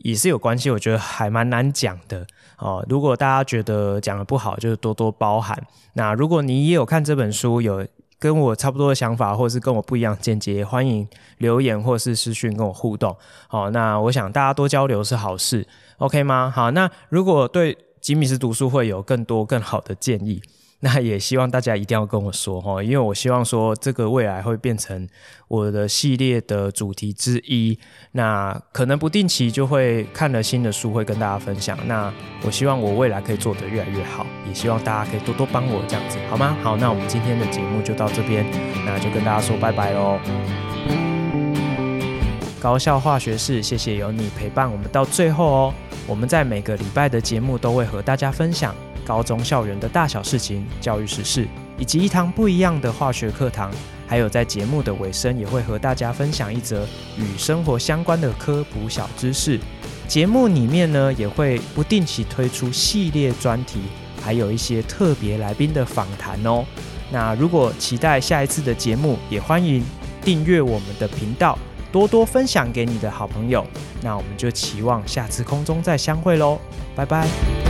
也是有关系。我觉得还蛮难讲的哦。如果大家觉得讲的不好，就多多包涵。那如果你也有看这本书，有跟我差不多的想法，或是跟我不一样见解，欢迎留言或是私讯跟我互动。好，那我想大家多交流是好事，OK 吗？好，那如果对吉米斯读书会有更多更好的建议。那也希望大家一定要跟我说哈，因为我希望说这个未来会变成我的系列的主题之一。那可能不定期就会看了新的书会跟大家分享。那我希望我未来可以做得越来越好，也希望大家可以多多帮我这样子，好吗？好，那我们今天的节目就到这边，那就跟大家说拜拜喽。高效化学式，谢谢有你陪伴我们到最后哦。我们在每个礼拜的节目都会和大家分享。高中校园的大小事情、教育时事，以及一堂不一样的化学课堂，还有在节目的尾声也会和大家分享一则与生活相关的科普小知识。节目里面呢，也会不定期推出系列专题，还有一些特别来宾的访谈哦。那如果期待下一次的节目，也欢迎订阅我们的频道，多多分享给你的好朋友。那我们就期望下次空中再相会喽，拜拜。